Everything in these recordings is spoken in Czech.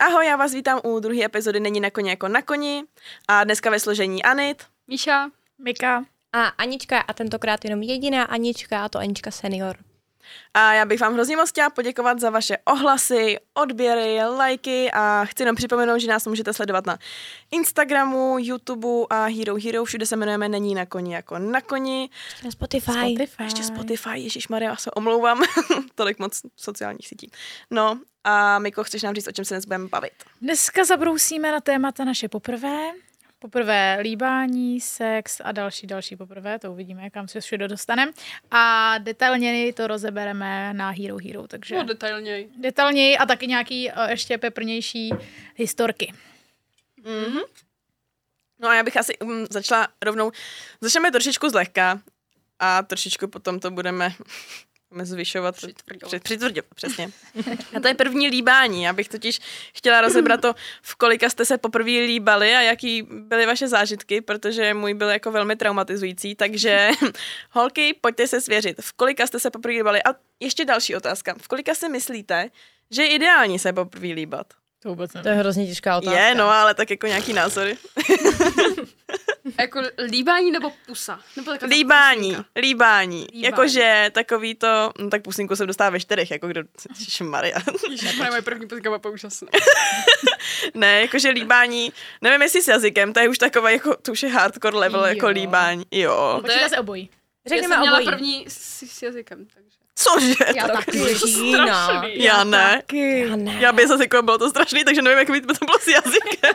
Ahoj, já vás vítám u druhé epizody Není na koni jako na koni a dneska ve složení Anit. Míša. Mika. A Anička a tentokrát jenom jediná Anička a to Anička senior. A já bych vám hrozně moc chtěla poděkovat za vaše ohlasy, odběry, lajky a chci jenom připomenout, že nás můžete sledovat na Instagramu, YouTube a Hero Hero, všude se jmenujeme Není na koni jako na koni. Na Spotify. Spotify. Ještě Spotify, Ježíš Maria, se omlouvám, tolik moc sociálních sítí. No a Miko, chceš nám říct, o čem se dnes budeme bavit? Dneska zabrousíme na témata naše poprvé. Poprvé líbání, sex a další, další poprvé, to uvidíme, kam se všude dostaneme. A detailněji to rozebereme na Hero Hero, takže No, detailněji. detailněji a taky nějaký uh, ještě peprnější historky. Mm-hmm. No a já bych asi um, začala rovnou, začneme trošičku zlehka a trošičku potom to budeme zvyšovat. Přitvrdovat. Při- Přitvrdovat, přesně. A to je první líbání. Já bych totiž chtěla rozebrat to, v kolika jste se poprvé líbali a jaký byly vaše zážitky, protože můj byl jako velmi traumatizující, takže holky, pojďte se svěřit. V kolika jste se poprvé líbali? A ještě další otázka. V kolika si myslíte, že je ideální se poprvé líbat? To vůbec To je hrozně těžká otázka. Je, no, ale tak jako nějaký názory. Jako líbání nebo pusa? Nebo taková Líbání, pusinka? líbání. Líbání. Jakože takový to, no, tak pusinku jsem dostala ve čtyřech, jako kdo, Maria. Ježišmarja, moje první pusinka byla úžasná. ne, jakože líbání, nevím jestli s jazykem, to je už takové, jako, to už je hardcore level, Jo. jako líbání. Jo. Počítá se obojí. Já Řekneme jsem měla obojí. první s, s jazykem, takže. Cože? Já taky. Ježína. Strašný. Já ne. Já ne. Já by zase jako bylo to strašný, takže nevím, jak by to bylo s jazykem.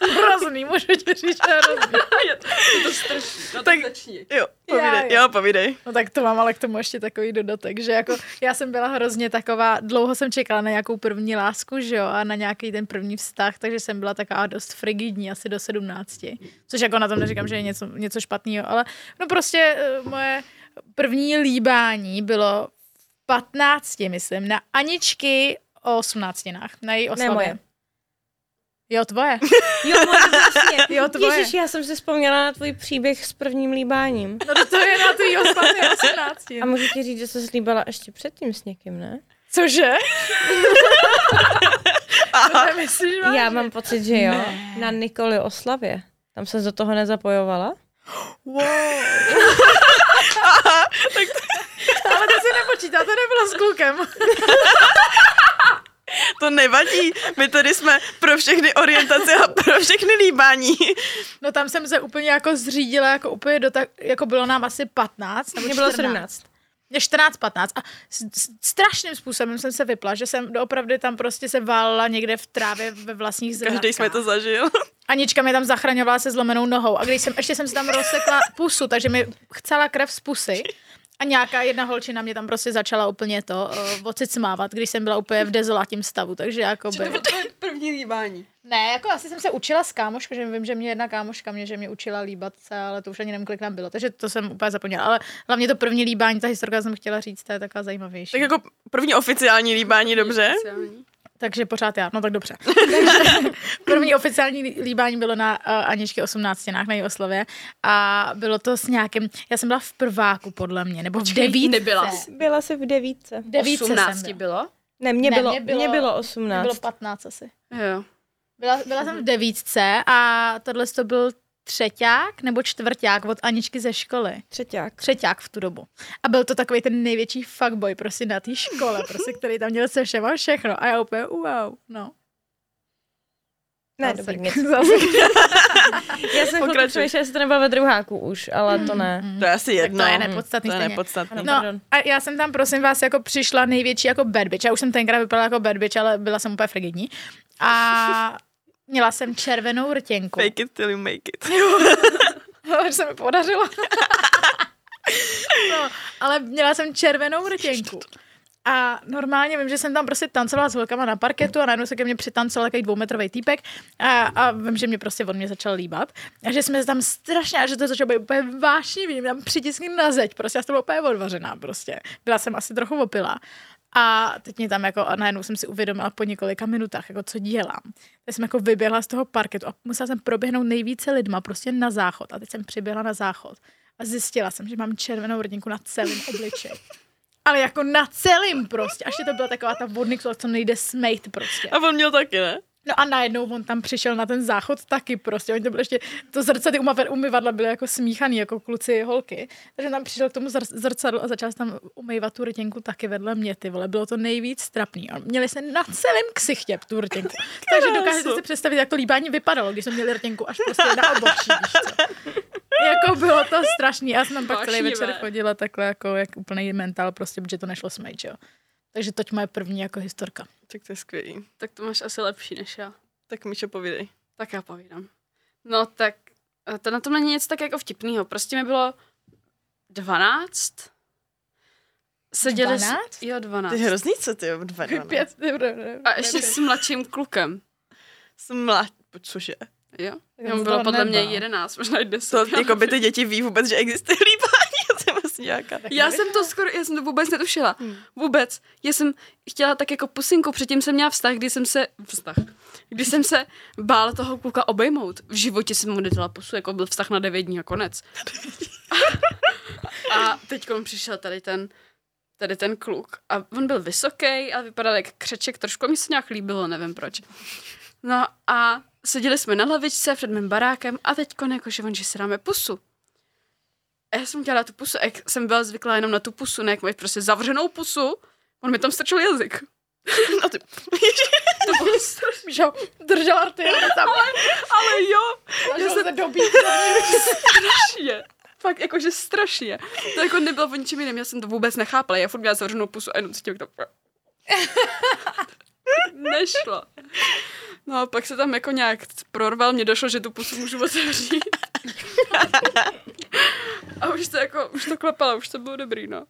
Hrozný, můžu ti říct, že je hrozný. Je to, je to strašný. No Tak- tak. Jo, povídej, Já, jo, povídej. No tak to mám ale k tomu ještě takový dodatek, že jako já jsem byla hrozně taková, dlouho jsem čekala na nějakou první lásku, že jo, a na nějaký ten první vztah, takže jsem byla taková dost frigidní, asi do 17. Což jako na tom neříkám, že je něco, něco špatného, ale no prostě eh, moje první líbání bylo 15, myslím, na Aničky o 18. na její oslavě. moje. Jo, tvoje. Jo, moje, vlastně. Jo, tvoje. Ježiš, já jsem si vzpomněla na tvůj příběh s prvním líbáním. No to je na tvý oslavě 18. A můžu ti říct, že jsi slíbala ještě předtím s někým, ne? Cože? To nemyslíš, vážně? Já mám pocit, že jo. Na Nikoli oslavě. Tam se do toho nezapojovala? Wow. Ale to se nepočítá, to nebylo s klukem. To nevadí, my tady jsme pro všechny orientace a pro všechny líbání. No tam jsem se úplně jako zřídila, jako úplně do tak, jako bylo nám asi 15, nebo Mně bylo 14. 17. Je 14, 15 a strašným způsobem jsem se vypla, že jsem opravdu tam prostě se válila někde v trávě ve vlastních zrádkách. Každý jsme to zažil. Anička mě tam zachraňovala se zlomenou nohou a když jsem, ještě jsem si tam rozsekla pusu, takže mi chcela krev z pusy. A nějaká jedna holčina mě tam prostě začala úplně to uh, ocit smávat, když jsem byla úplně v dezolátním stavu, takže jako To by... bylo tvoje první líbání. Ne, jako asi jsem se učila s kámoškou, že vím, že mě jedna kámoška mě, že mě učila líbat se, ale to už ani nevím, kolik nám bylo, takže to jsem úplně zapomněla. Ale hlavně to první líbání, ta historka jsem chtěla říct, to je taková zajímavější. Tak jako první oficiální líbání, dobře? Speciální. Takže pořád já, no tak dobře. Takže první oficiální lí- líbání bylo na uh, Aničky 18 na její oslavě a bylo to s nějakým, já jsem byla v prváku podle mě, nebo v devítce. Nebyla jsi. Byla jsi v devítce. V devítce 18 jsem byla. bylo? Ne, mně Ne, bylo, mně bylo- mně bylo Mě 18. bylo 15 asi. Jo. Byla, byla jsem v devítce a tohle to byl třeťák nebo čtvrták od Aničky ze školy. Třeťák. třeťák v tu dobu. A byl to takový ten největší fuckboy prostě na té škole, prostě, který tam měl se všema všechno. A já úplně wow, no. Ne, Zase. dobrý, něco. Já jsem chvilku Pokračuj. přemýšlela, jestli to nebylo ve druháku už, ale to ne. To je asi jedno. to je nepodstatný To je nepodstatný. Ano. No Pardon. a já jsem tam, prosím vás, jako přišla největší jako bad bitch. Já už jsem tenkrát vypadala jako bad bitch, ale byla jsem úplně frigidní. A měla jsem červenou rtěnku. Fake it till you make it. Ale se mi podařilo. no, ale měla jsem červenou rtěnku. A normálně vím, že jsem tam prostě tancovala s holkama na parketu a najednou se ke mně přitancoval takový dvoumetrový týpek a, a vím, že mě prostě on mě začal líbat. A že jsme tam strašně, a že to začalo být úplně vášnivý, mě tam přitiskli na zeď, prostě já jsem byla úplně odvařená prostě. Byla jsem asi trochu opila. A teď mě tam jako, a najednou jsem si uvědomila po několika minutách, jako co dělám. Tak jsem jako vyběhla z toho parketu a musela jsem proběhnout nejvíce lidma prostě na záchod. A teď jsem přiběhla na záchod a zjistila jsem, že mám červenou rodinku na celém obličeji. Ale jako na celým prostě. Až to byla taková ta vodný, co nejde smejt prostě. A on měl taky, ne? No a najednou on tam přišel na ten záchod taky prostě. Oni to byly ještě, to zrcadlo umaver- umyvadla byly jako smíchaný, jako kluci holky. Takže tam přišel k tomu zr- zrcadlu a začal tam umývat tu rtěnku taky vedle mě, ty vole. Bylo to nejvíc trapný. A měli se na celém ksichtě tu rtěnku. Takže dokážete si představit, jak to líbání vypadalo, když jsme měli rtěnku až prostě na obočí. Jako bylo to strašný. Já jsem tam pak celý večer chodila takhle jako jak úplný mental, prostě, protože to nešlo smejt, že jo. Takže toť moje první jako historka. Tak to je skvělý. Tak to máš asi lepší než já. Tak Míšo, povídej. Tak já povídám. No tak eh, to na tom není nic tak jako vtipného. Prostě mi bylo 12. Seděli s- 12? Jo, 12. Ty hrozný, co ty, jo, dva, dva, Pět, A ještě s mladším klukem. Jsem mlad, cože? Jo? To bylo podle mě nebál. 11, možná i 10. To jako by ty děti ví vůbec, že existuje líbání. Já jsem vlastně nějaká. Já jsem to skoro, já jsem to vůbec netušila. Hmm. Vůbec. Já jsem chtěla tak jako pusinku, předtím jsem měla vztah, kdy jsem se, vztah, kdy jsem se bála toho kluka obejmout. V životě jsem mu nedala pusu, jako byl vztah na 9 dní a konec. a teď on přišel tady ten, tady ten kluk. A on byl vysoký a vypadal jak křeček trošku. A mi se nějak líbilo, nevím proč. No a seděli jsme na lavičce před mým barákem a teď jako, že on, že si dáme pusu. A já jsem dělala tu pusu, jak jsem byla zvyklá jenom na tu pusu, ne jak máš prostě zavřenou pusu, on mi tam strčil jazyk. No ty, To bylo strašný. Že držela ty tam. Ale jo, Já jsem se dobít. strašně. Fakt jakože strašně. To jako nebylo o ničem jiném, já jsem to vůbec nechápala. Já furt měla zavřenou pusu a jenom cítila, jak to... Nešlo. No a pak se tam jako nějak prorval, mně došlo, že tu pusu můžu otevřít. A už to jako, už to klepalo, už to bylo dobrý, no.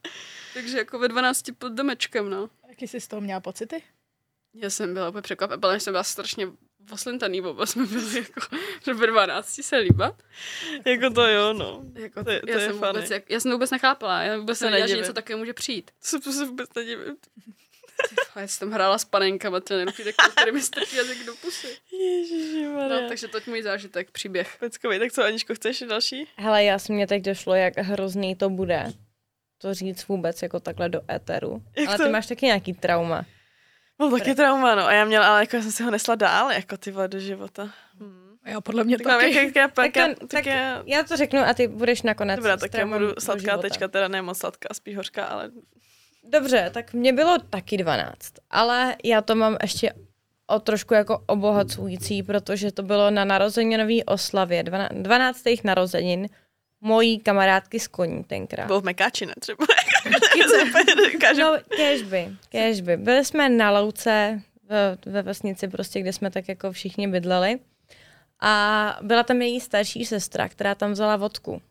Takže jako ve 12 pod domečkem, no. Jaký jsi z toho měla pocity? Já jsem byla úplně překvapená, protože jsem byla strašně oslintaný, oba jsme byli jako, že ve 12 se líbat. jako to jo, no. Jako, To je- to já, je jsem funny. vůbec, jak, já jsem to vůbec nechápala, já vůbec Se nevěděla, že něco takového může přijít. To se vůbec nedivím. A já jsem tam hrála s panenkama, ty nenuky, tak který mi strčí jazyk do pusy. Ježišimarja. No, takže toť můj zážitek, příběh. Peckovi, tak co, Aničko, chceš další? Hele, já si mě teď došlo, jak hrozný to bude to říct vůbec jako takhle do éteru. Jak Ale to? ty máš taky nějaký trauma. Mám taky trauma, no. A já měla, ale jako já jsem si ho nesla dál, jako ty vole, do života. Hmm. Jo, podle mě Tak taky. jak, jak, jak, Tak to- tak, tak já, Já to řeknu a ty budeš nakonec. Dobrá, tak já budu sladká tečka, teda ne moc sladká, spíš hořká, ale Dobře, tak mě bylo taky 12, ale já to mám ještě o trošku jako obohacující, protože to bylo na narozeninový oslavě, 12. 12. narozenin mojí kamarádky z koní tenkrát. byl v Mekáči, ne třeba. No, kežby, kežby. Byli jsme na louce ve, ve vesnici, prostě, kde jsme tak jako všichni bydleli. A byla tam její starší sestra, která tam vzala vodku.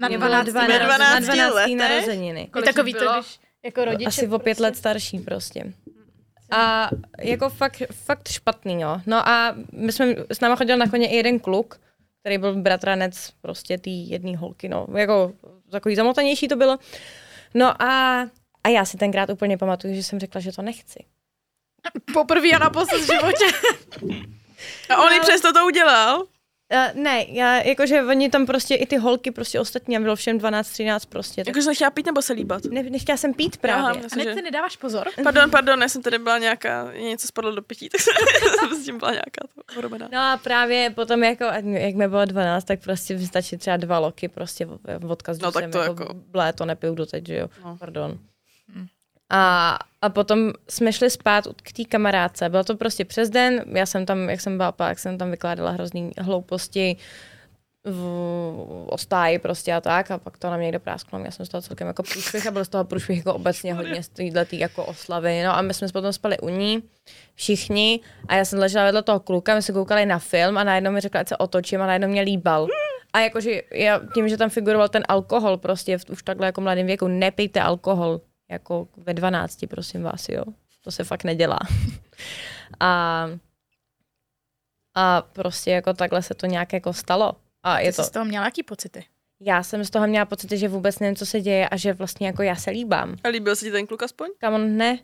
Na Mě bylo 12. 12, Ve 12 na 12. letech? narozeniny. Je Kolik takový jí to, bylo? když jako rodiče... Asi o pět let starší prostě. A jako fakt, fakt špatný, jo. No a my jsme, s náma chodil na koně i jeden kluk, který byl bratranec prostě té jedné holky, no. Jako takový zamotanější to bylo. No a, a já si tenkrát úplně pamatuju, že jsem řekla, že to nechci. Poprvé a naposled v životě. A on i přesto to udělal. Uh, ne, já, jakože oni tam prostě, i ty holky prostě ostatní, a bylo všem 12, 13 prostě. Tak Jakože jsem chtěla pít nebo se líbat? ne, nechtěla jsem pít právě. Aha, A myslím, teď že... si nedáváš pozor? Pardon, pardon, já jsem tady byla nějaká, něco spadlo do pití, tak jsem s tím byla nějaká to urobená. No a právě potom, jako, jak mi bylo 12, tak prostě stačí třeba dva loky, prostě vodka s No, tak to jako, jako- blé, to nepiju doteď, že jo, No. pardon. A, a potom jsme šli spát k té kamarádce. Bylo to prostě přes den, já jsem tam, jak jsem byla pak, jsem tam vykládala hrozný hlouposti v, o stáji prostě a tak a pak to na mě někdo prásklo. Já jsem z toho celkem jako průšvih a byl z toho průšvih jako obecně hodně z téhle jako oslavy. No a my jsme potom spali u ní, všichni a já jsem ležela vedle toho kluka, my jsme koukali na film a najednou mi řekla, ať se otočím a najednou mě líbal. A jakože já, tím, že tam figuroval ten alkohol prostě v, už takhle jako mladém věku, nepijte alkohol jako ve 12, prosím vás, jo. To se fakt nedělá. a, a prostě jako takhle se to nějak jako stalo. A Ty je jsi to, z toho měla jaký pocity? já jsem z toho měla pocit, že vůbec nevím, co se děje a že vlastně jako já se líbám. A líbil se ti ten kluk aspoň? Kam on ne,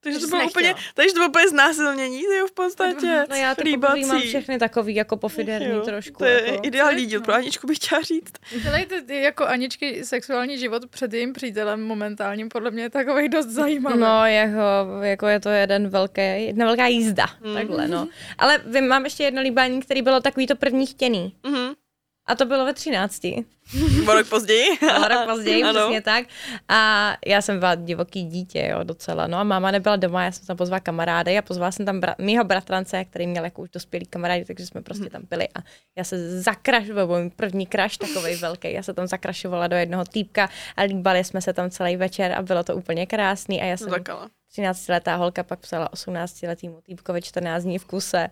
Takže to bylo úplně, takže to bylo úplně znásilnění, jo, v podstatě. No já to mám všechny takový jako pofiderní Jo, trošku. To je jako. ideální díl pro Aničku, bych chtěla říct. Dělejte ty jako Aničky sexuální život před jejím přítelem momentálním, podle mě je takový dost zajímavý. No, jako, jako je to jeden velký, jedna velká jízda, Mm. takhle, no. Ale vím, mám ještě jedno líbání, který bylo takový to první chtěný. Mhm. A to bylo ve 13. O rok později. O rok později, Ano. přesně tak. A já jsem byla divoký dítě, jo, docela. No a máma nebyla doma, já jsem tam pozvala kamarády a pozvala jsem tam bra- mýho bratrance, který měl jako už dospělý kamarády, takže jsme prostě tam byli a já se zakrašovala, byl můj první kraš takový velký, já se tam zakrašovala do jednoho týpka a líbali jsme se tam celý večer a bylo to úplně krásný a já jsem Zakala. 13-letá holka pak psala 18-letýmu týpkovi 14 dní v kuse.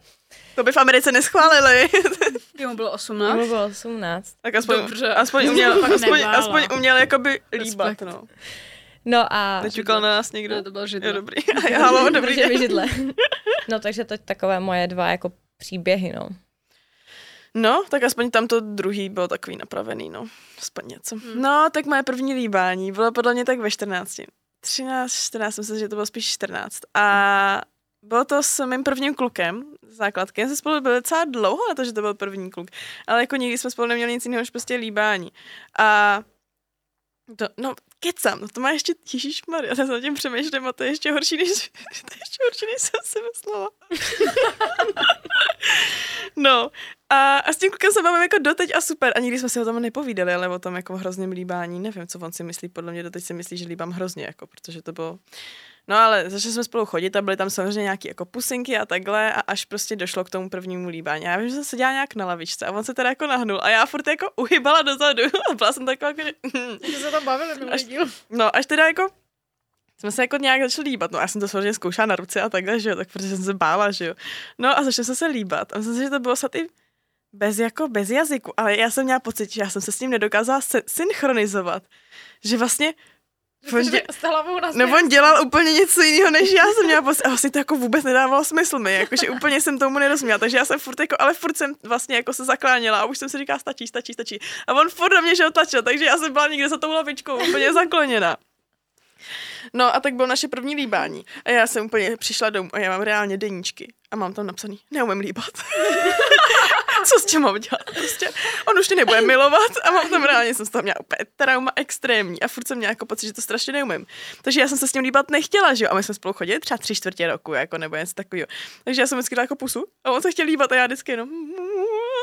To by v Americe neschválili. Jemu bylo No? 18. bylo 18. tak aspoň, Dobře. aspoň uměl, aspoň, aspoň uměl jakoby líbat, Respekt. no. No a... Nečukal na nás někdo. Ne, to byl židle. Jo, dobrý. Halo, dobrý. Mi židle. No takže to takové moje dva jako příběhy, no. No, tak aspoň tam to druhý bylo takový napravený, no. Aspoň něco. Hmm. No, tak moje první líbání bylo podle mě tak ve 14. 13, 14, myslím si, že to bylo spíš 14. A bylo to s mým prvním klukem, základkem. Jsme spolu byli docela dlouho na to, že to byl první kluk. Ale jako nikdy jsme spolu neměli nic jiného, než prostě líbání. A to, no, kecám, no to má ještě, Ježíš Maria, já se tím přemýšlím a to je ještě horší, než, to je ještě horší, než jsem si myslela. no, a, a s tím klukem se bavím jako doteď a super. A nikdy jsme si o tom nepovídali, ale o tom jako hrozném líbání. Nevím, co on si myslí. Podle mě doteď si myslí, že líbám hrozně, jako, protože to bylo... No ale začali jsme spolu chodit a byly tam samozřejmě nějaké jako pusinky a takhle a až prostě došlo k tomu prvnímu líbání. A já vím, že jsem seděla nějak na lavičce a on se teda jako nahnul a já furt jako uhybala dozadu a byla jsem taková jako, že... Že se tam bavili Až-. No, až teda jako jsme se jako nějak začali líbat. No, já jsem to samozřejmě zkoušela na ruce a takhle, že jo, tak protože jsem se bála, že jo. No a začali jsme se líbat. A myslím si, že to bylo snad i bez jako, bez jazyku, ale já jsem měla pocit, že já jsem se s ním nedokázala se- synchronizovat. Že vlastně on, dě, S hlavou na no, on dělal úplně něco jiného, než já jsem měla pocit. A vlastně to jako vůbec nedávalo smysl mi, jakože úplně jsem tomu nerozuměla. Takže já jsem furt jako, ale furt jsem vlastně jako se zakláněla a už jsem si říkala, stačí, stačí, stačí. A on furt do mě že tlačil, takže já jsem byla někde za tou lavičkou úplně zakloněna. No a tak bylo naše první líbání. A já jsem úplně přišla domů a já mám reálně deníčky. A mám tam napsaný, neumím líbat. Co s tím mám dělat? Prostě on už mě nebude milovat a mám tam reálně, jsem toho měla úplně trauma extrémní a furt jsem měla jako pocit, že to strašně neumím. Takže já jsem se s ním líbat nechtěla, že jo? A my jsme spolu chodili třeba tři čtvrtě roku, jako nebo něco takového. Takže já jsem vždycky dala jako pusu a on se chtěl líbat a já vždycky jenom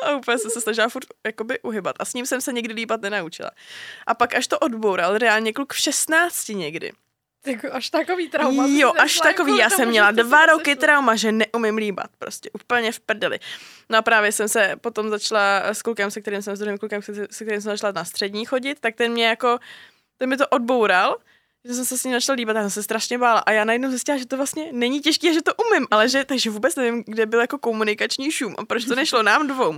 a úplně jsem se snažila furt jakoby uhybat. A s ním jsem se nikdy líbat nenaučila. A pak až to odboural, reálně kluk v 16 někdy. Jako až takový trauma. Jo, až zašla takový, já jsem měla dva roky trauma, že neumím líbat, prostě úplně v prdeli. No a právě jsem se potom začala s klukem, se kterým jsem, s druhým klukem, se se kterým jsem začala na střední chodit, tak ten mě jako, ten mi to odboural, že jsem se s ním začala líbat, já jsem se strašně bála a já najednou zjistila, že to vlastně není těžké, a že to umím, ale že, takže vůbec nevím, kde byl jako komunikační šum a proč to nešlo nám dvou.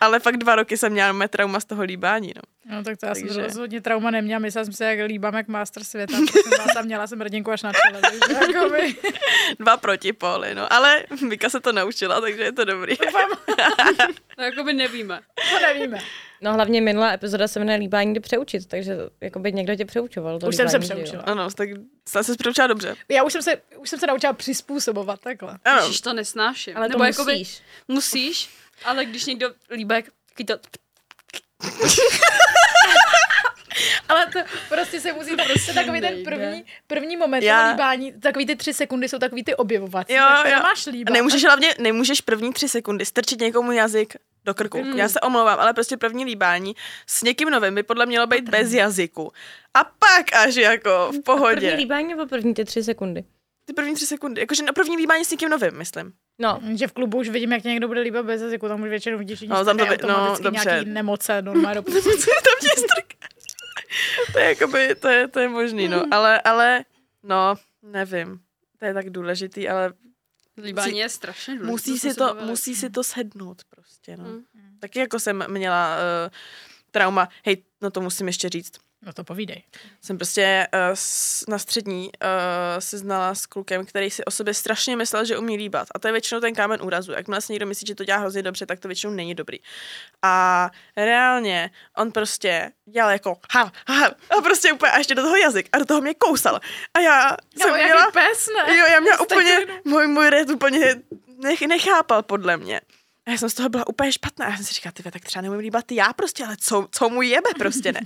Ale fakt dva roky jsem měla mé trauma z toho líbání, no. No tak to já jsem Takže- rozhodně trauma neměla. Myslela jsem si, jak líbám jak master světa. Jsem tam měla jsem hrdinku až na čele. Takže jakoby, Dva protipóly, no. Ale Vika se to naučila, takže je to dobrý. No, jakoby nevíme. to nevíme. No hlavně minulá epizoda se jmenuje Líbání jde přeučit, takže jakoby někdo tě přeučoval. To Už jsem se přeučila. Ano, tak jsi se přiučila dobře. Já už jsem se, už jsem se naučila přizpůsobovat takhle. Ano. Ježiš, to nesnáším. Ale to Nebo jakoby musíš. musíš, ale když někdo líbá, jak to, Ale to prostě se musí, prostě takový ten první, první moment Já- toho líbání, takový ty tři sekundy jsou takový ty objevovací. Jo, jo. máš A líbat. nemůžeš hlavně, nemůžeš první tři sekundy strčit někomu jazyk do krku. Mm. Já se omlouvám, ale prostě první líbání s někým novým by podle mělo být bez jazyku. A pak až jako v První pohodě. líbání nebo první ty tři sekundy? Ty první tři sekundy. Jakože na první líbání s někým novým, myslím. No, Že v klubu už vidím, jak tě někdo bude líbat bez jazyku, tam už většinou vidíš, že No, no, tam to tam vy- no, dobře. nějaký nemoce, normálně do to mě strká. to je jakoby, to je, to je možný, no. Ale, ale, no, nevím. To je tak důležitý, ale líbání je strašně důležité. musí si se to, bavili. musí si to sednout prostě, no. Mm. Taky jako jsem měla uh, trauma, hej, no to musím ještě říct. No to povídej. Jsem prostě uh, na střední uh, se znala s klukem, který si o sobě strašně myslel, že umí líbat. A to je většinou ten kámen úrazu. Jakmile si někdo myslí, že to dělá hrozně dobře, tak to většinou není dobrý. A reálně on prostě dělal jako ha, ha, a prostě úplně a ještě do toho jazyk a do toho mě kousal. A já jsem měla... pes, ne? Jo, já měla Tak úplně, můj, můj red úplně nech, nechápal podle mě. A já jsem z toho byla úplně špatná. Já jsem si říkala, ty tak třeba neumím líbat já prostě, ale co, co mu jebe prostě ne.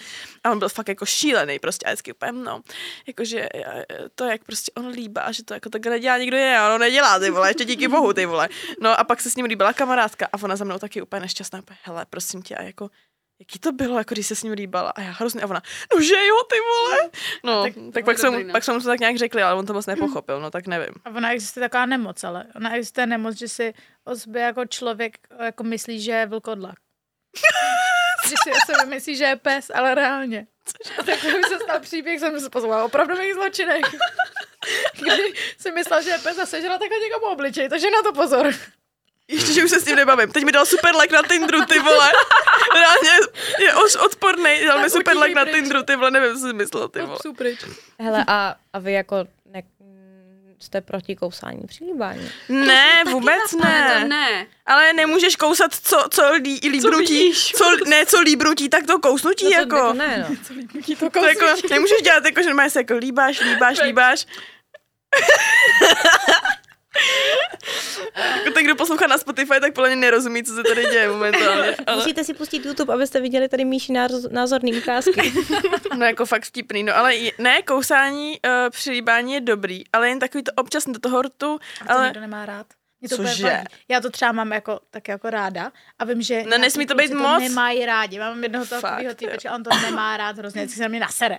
A on byl fakt jako šílený prostě a vždycky úplně, no, jakože eh, to, jak prostě on líbá, že to jako takhle nedělá nikdo jiný, ono nedělá, ty vole, ještě díky bohu, ty vole. No a pak se s ním líbila kamarádka a ona za mnou taky úplně nešťastná, hele, prosím tě, a jako, jaký to bylo, jako když se s ním líbala a já hrozně, a ona, no že jo, ty vole. No, tak, tak tak pak, jsem, dobrý, no. pak jsem mu to tak nějak řekli, ale on to moc nepochopil, no tak nevím. A ona existuje taková nemoc, ale ona existuje nemoc, že si o sobě jako člověk jako myslí, že je vlkodlak. že si o sobě myslí, že je pes, ale reálně. A takový se stal příběh, jsem se pozvala opravdu mých zločinech. Kdy si myslel, že je pes a sežral takhle někomu obličej, takže na to pozor. Ještě, že už se s tím nebavím. Teď mi dal super like na Tinderu, ty vole. Reálně je už odporný. Dal mi super like na. Tinderu, ty vole, nevím, co jsi myslel, ty vole. pryč. Hele, a, a vy jako ne, jste proti kousání při líbání? Ne, vůbec ne. ne. Ale nemůžeš kousat, co, co lí, líbnutí. Co, ne, co líbnutí, tak to kousnutí, No to jako. ne, no. To To jako, nemůžeš dělat jako, že máš se jako líbáš, líbáš, líbáš. jako ten, kdo poslouchá na Spotify, tak podle mě nerozumí, co se tady děje momentálně. Ale, Musíte si pustit YouTube, abyste viděli tady Míši náz- názorný ukázky. no jako fakt vtipný. No ale je- ne, kousání uh, při líbání je dobrý, ale jen takový to občas do toho rtu, A to ale nikdo nemá rád. Mě to Cože? Já to třeba mám jako, tak jako ráda a vím, že No, nesmí to být moc. nemají rádi. Mám jednoho takového Fakt, typu, a on to nemá rád hrozně, vždycky se na mě nasere.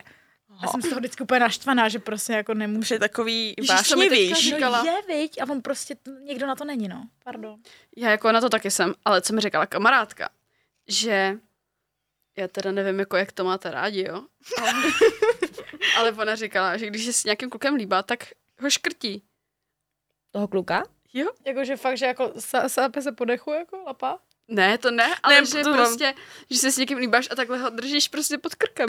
A jsem z toho vždycky úplně naštvaná, že prostě jako nemůžu. už je takový vášnivější. říkala. No je, viď? A on prostě, někdo na to není, no. Pardon. Já jako na to taky jsem, ale co mi říkala kamarádka, že já teda nevím, jako jak to máte rádi, jo. Ale, ale ona říkala, že když se s nějakým klukem líbá, tak ho škrtí. Toho kluka? Jo? Jakože fakt, že jako sápe se podechu, jako lapa. Ne, to ne, ale Ne, že to prostě, že se s někým líbáš a takhle ho držíš prostě pod krkem.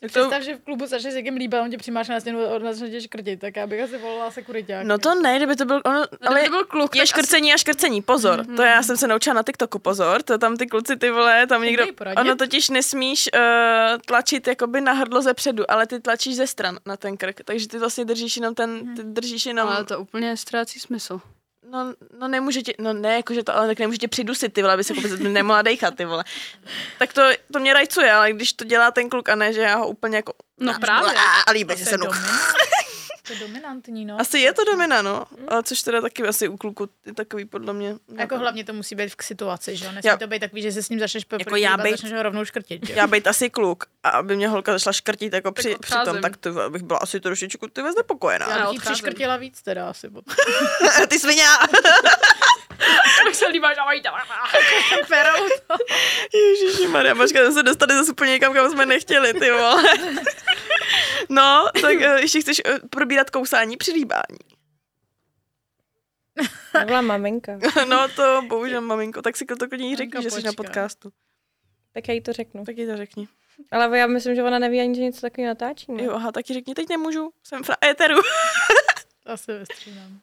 Tak to, Představ, že v klubu začneš s někým líbá, on tě přimáš na stěnu a začne tě škrtit, tak já bych asi volala sekuriták. no to ne, kdyby to byl, ono, No, ale to byl kluk, je škrcení a škrcení, pozor. Mhm. To já jsem se naučila na TikToku, pozor. To tam ty kluci, ty vole, tam někdo... Ono totiž nesmíš uh, tlačit jakoby na hrdlo ze předu, ale ty tlačíš ze stran na ten krk. Takže ty vlastně držíš jenom ten, ty držíš jenom... Ale to úplně ztrácí smysl. No, no nemůže tě, no ne, jakože to, ale tak nemůže tě přidusit, ty vole, aby se jako nemohla dejchat, ty vole. Tak to, to mě rajcuje, ale když to dělá ten kluk a ne, že já ho úplně jako... No právě. A, a líbí se se dominant. To je dominantní, no. Asi je to domina, no. Ale což teda taky asi u kluku je takový podle mě. Jako hlavně to musí být v situaci, že jo? Nesmí Já- to být takový, že se s ním začneš Jako poprvé já líbat, bejt- začneš ho rovnou škrtit, že? Já být asi kluk a aby mě holka začala škrtit jako při, při tom, tak vole, bych byla asi trošičku ty znepokojená. Já Já bych přiškrtila víc teda asi potom. ty svině! Tak se líbáš a mají Perou to. Ježíši Maria, počkej, jsme se dostali zase úplně někam, kam jsme nechtěli, ty vole. No, tak eh, ještě chceš eh, probírat kousání při líbání. To byla maminka. No to bohužel, maminko, tak si to klidně jí řekni, že jsi na podcastu. Tak já jí to řeknu. Tak jí to řekni. Ale já myslím, že ona neví ani, že něco takového natáčíme. Jo, aha, tak jí řekni, teď nemůžu, jsem v éteru. To asi vystřídám.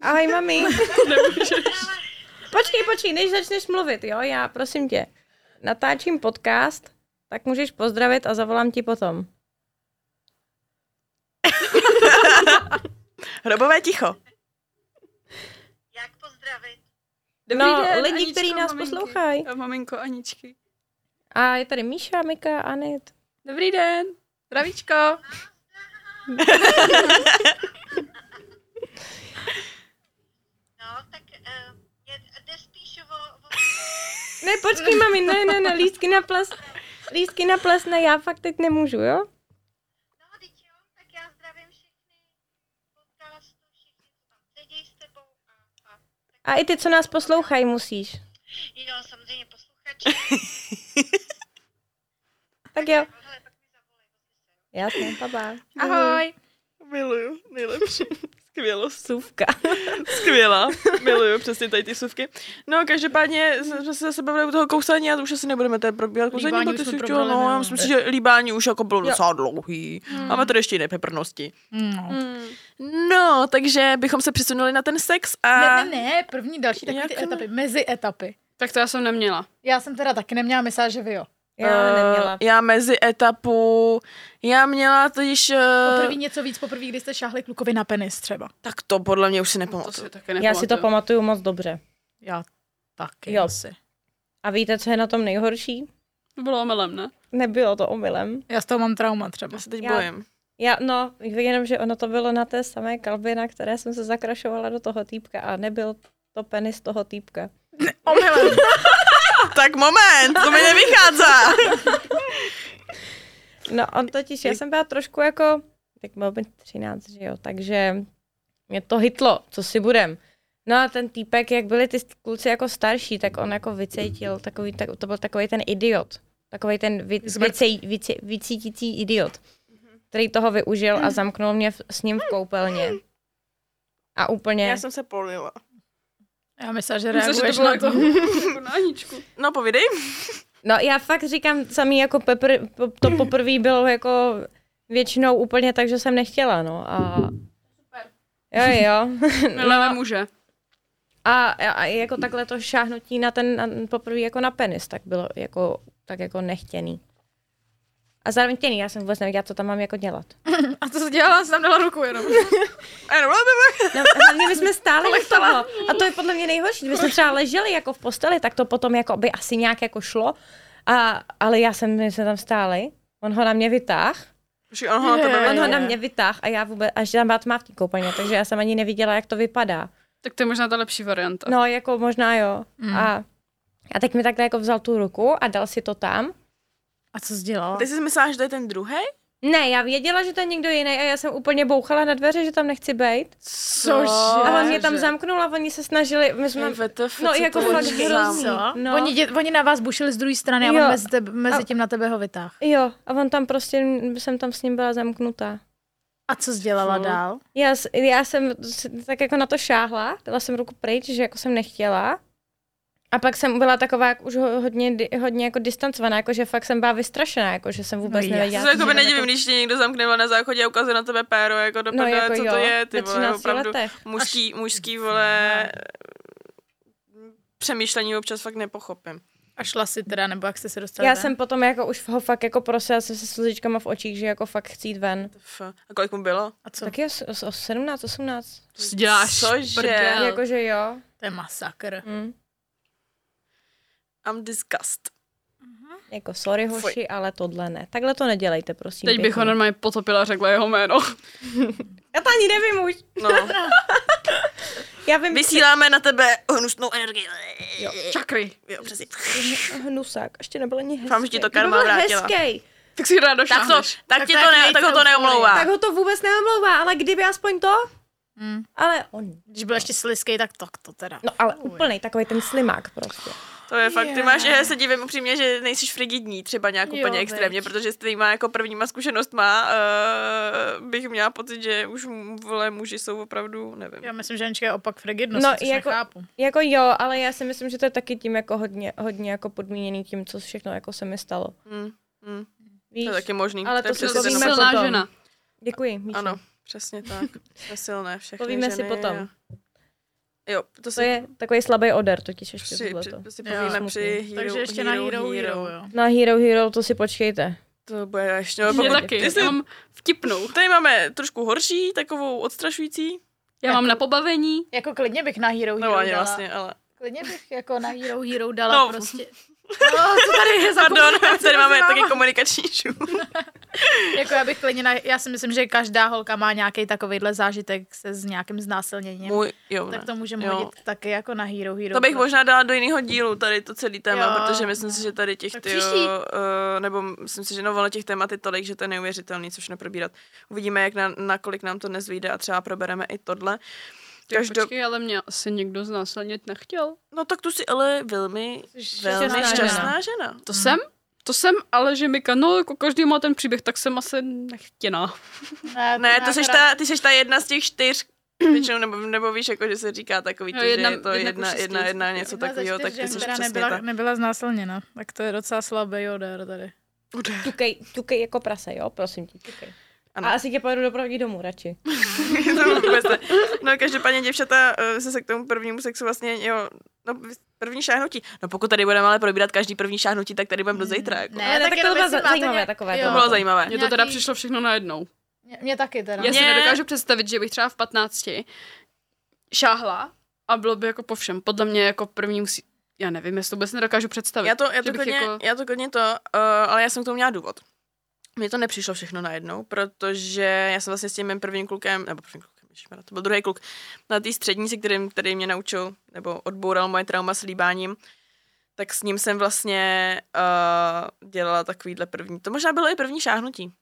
Ahoj, mami. počkej, počkej, než začneš mluvit, jo? Já, prosím tě, natáčím podcast, tak můžeš pozdravit a zavolám ti potom. Hrobové ticho. Jak pozdravit? no, lidi, kteří nás poslouchají. A maminko Aničky. A je tady Míša, Mika, Anit. Dobrý den. Zdravíčko. No, tak uh, je, jde spíš o, o... Ne, počkej, mami, ne, ne, ne, lístky na ples. Lístky na ples, ne, já fakt teď nemůžu, jo? No, teď jo, tak já zdravím všechny podcastu, všichni, co tam sedí s tebou a, a A i ty, co nás poslouchají, musíš. jo, samozřejmě posluchači. Tak jo. Jasně, baba. Ahoj. Miluju, nejlepší. Skvělost. Sůvka. Skvělá. Miluju přesně tady ty suvky. No, každopádně jsme se zase bavili u toho kousání a to už asi nebudeme tady probíhat kousání, Líbání už protože jsme probrali chtěla, no, já myslím si, že líbání už jako bylo docela dlouhý. Máme tady ještě jiné peprnosti. No. No, takže bychom se přesunuli na ten sex a... Ne, ne, ne, první, další, taky ty etapy, mezi etapy. Tak to já jsem neměla. Já jsem teda taky neměla, myslela, že vy jo. Já Eh, neměla. Já mezi etapu, já měla totiž, uh, Poprvé něco víc, poprvé, kdy jste šáhli klukovi na penis třeba. tak to podle mě už si To nepamatuju. si. Já si to pamatuju moc dobře. Já taky Jo. asi. A víte, co je na tom nejhorší? To bylo omylem, ne? Nebylo to omylem. Já z toho mám trauma třeba. Já se teď Já- bojím. Já, no, jenom, že ono to bylo na té samé kalbě, na které jsem se zakrašovala do toho týpka a nebyl to penis toho týpka. Omylem. Tak moment, to mi nevychází. No, on totiž, já jsem byla trošku jako, tak bylo by 13, že jo, takže mě to hitlo, co si budem. No a ten týpek, jak byli ty kluci jako starší, tak on jako vycítil, takový, tak, to byl takový ten idiot. Takový ten vy, vycej, vycej, vycítící idiot, který toho využil a zamknul mě v, s ním v koupelně. A úplně... Já jsem se polila. Já myslela, že Myslím, že reaguješ to bylo na jako, to. jako na Aničku. No povídej. No já fakt říkám, samý jako pepr, to poprvé bylo jako většinou úplně tak, že jsem nechtěla, no a... Jo, jo. Milé muže. A, a, a jako takhle to šáhnutí na ten na, poprvé jako na penis, tak bylo jako, tak jako nechtěný. A zároveň chtěný, já jsem vůbec nevěděla, co tam mám jako dělat. A co jsi dělala? Jsi tam dala ruku jenom. No, hlavně my jsme stáli u toho. A to je podle mě nejhorší. Kdyby jsme třeba leželi jako v posteli, tak to potom jako by asi nějak jako šlo. A, ale já jsem, my jsme tam stáli, on ho na mě vytáhl, Že on ho na tebe Je. on ho na mě vytáhl a já vůbec, až tam byla tma v té koupelně, takže já jsem ani neviděla, jak to vypadá. Tak to je možná ta lepší varianta. No, jako možná jo. A, a teď mi takhle jako vzal tu ruku a dal si to tam. A co jsi dělala? Ty jsi myslela, že to je ten druhý? Ne, já věděla, že to je někdo jiný a já jsem úplně bouchala na dveře, že tam nechci být. Cože? A on mě tam Cože? zamknul a oni se snažili, my jsme, VTF, no co jako to fakt hrozný. No. Oni, dě, oni na vás bušili z druhé strany a Jo. on mezi, tebe, mezi A- tím na tebe ho vytáhl. Jo, a on tam prostě, jsem tam s ním byla zamknutá. A co dělala dál? Já, já jsem tak jako na to šáhla, dala jsem ruku pryč, že jako jsem nechtěla. A pak jsem byla taková jak už ho- hodně, hodně jako distancovaná, jako že fakt jsem byla vystrašená, jako že jsem vůbec No no, nevěděla. To se jako by nedivím, když tě někdo zamkne na záchodě a ukazuje na tebe péro, jako do No jako co jo, to je, ty vole, 13 opravdu letech. mužský, mužský, vole, přemýšlení občas fakt nepochopím. A šla si teda, nebo jak jste se dostali Já ven? jsem potom jako už ho fakt jako prosila se se slzičkama v očích, že jako fakt chci jít ven. F. A kolik mu bylo? A co? Tak je o 17, 18. To si děláš Cože? Jakože jo. To je masakr. Hm. I'm disgust. Jako sorry Fuj. hoši, ale tohle ne. Takhle to nedělejte, prosím. Teď bych ho normálně potopila a řekla jeho jméno. Já to ani nevím už. No. Já vím, Vysíláme na tebe hnusnou energii. Jo. Čakry. Jo, přesně. hnusák, ještě nebyl ani hezký. Doufám, že ti to karma vrátila. Hezkej, Tak si ráda Tak to, tak, Tak ti to ne, tak ho to neomlouvá. tak ho to vůbec neomlouvá, ale kdyby aspoň to, Hmm. ale on. Když byl ještě sliskej, tak to, to teda. No ale úplný takový ten slimák prostě. To je fakt, ty Yeah. máš, já se divím upřímně, že nejsi frigidní třeba nějak Jo, úplně veď. extrémně, protože s tvýma jako prvníma zkušenostma uh, bych měla pocit, že už vole muži jsou opravdu, nevím. Já myslím, že Anička je opak frigidnosti, No, což jako- nechápu. Jako jo, ale já si myslím, že to je taky tím jako hodně, hodně jako podmíněný tím, co všechno jako se mi stalo. Hmm, hmm, Víš? to je taky možný. ale to je to si povíme. Silná potom. žena. Děkuji, Míša. Ano, přesně tak. Jsme silné všechny Povíme si ženy potom. A... Jo, to, To si je takový slabý oder totiž ještě při, při, tohleto. to si Jo. povíme při Hero, Takže ještě na Hero Hero, jo. Na Hero Hero to si počkejte. To bude ještě. No, Mě pokud, taky. jestli, Já mám vtipnou. Tady máme trošku horší, takovou odstrašující. Já mám na pobavení. Jako klidně bych na Hero Hero No ani dala. vlastně, ale... Klidně bych jako na Hero Hero dala No. prostě. No, co tady je za Pardon, tady máme taky komunikační šum. Jako já bych klidně, na, já si myslím, že každá holka má nějaký takovýhle zážitek se s nějakým znásilněním. Můj, jo, tak to můžeme hodit taky jako na Hero Hero. To bych možná dala do jiného dílu, tady to celý téma, Jo. protože myslím si, že tady těch ty, uh, nebo myslím si, že no, ono těch témat je tolik, že to je neuvěřitelný, což neprobírat. Uvidíme, jak na, nakolik nám to dnes vyjde a třeba probereme i tohle. Každou... Každou... Počkej, ale mě asi někdo znásilnit nechtěl. No tak tu si ale velmi, Jsi velmi šťastná šťastná žena. To jsem? To jsem, ale že Mika, no jako každý má ten příběh, tak jsem asi nechtěná. Ne, Ne, to seš ta, ty seš ta jedna z těch čtyř, Většinou, nebo, nebo víš, jako, že se říká takový, Jo, to, jedna- že je to jedna jedna, ku jedna, jedna, něco Jedna ze takového, tak ty jsi přesně nebyla, ta. nebyla znásilněna. Tak to je docela slabý odér tady. Tukej, tukej jako prase, jo, prosím tě, tukej. Ano. A asi tě pojedu doprovodit domů radši. to vůbec ne. No každopádně děvčata eh, se se k tomu prvnímu sexu vlastně, jo, no první šáhnutí. No pokud tady budeme ale probírat každý první šáhnutí, tak tady budeme do zítra. Jako. Ne, Ale tak tak to bylo zajímavé nějak- takové jo. To bylo zajímavé. Mně to teda přišlo všechno najednou. Mě, mě taky teda. Já si Mě- nedokážu představit, že bych třeba v 15 šáhla a bylo by jako po všem. Podle mě jako první musí, já nevím, jestli to vůbec nedokážu představit. Já to, já to, klidně, jako- já to klidně to, uh, ale já jsem k tomu měla důvod. Mně to nepřišlo všechno najednou, protože já jsem vlastně s tím mým prvním klukem, nebo prvním klukem, ježišmarja, to byl druhý kluk, na té střední, se kterým, který mě naučil, nebo odboural moje trauma s líbáním, tak s ním jsem vlastně uh, dělala takovýhle první. To možná bylo i první šáhnutí.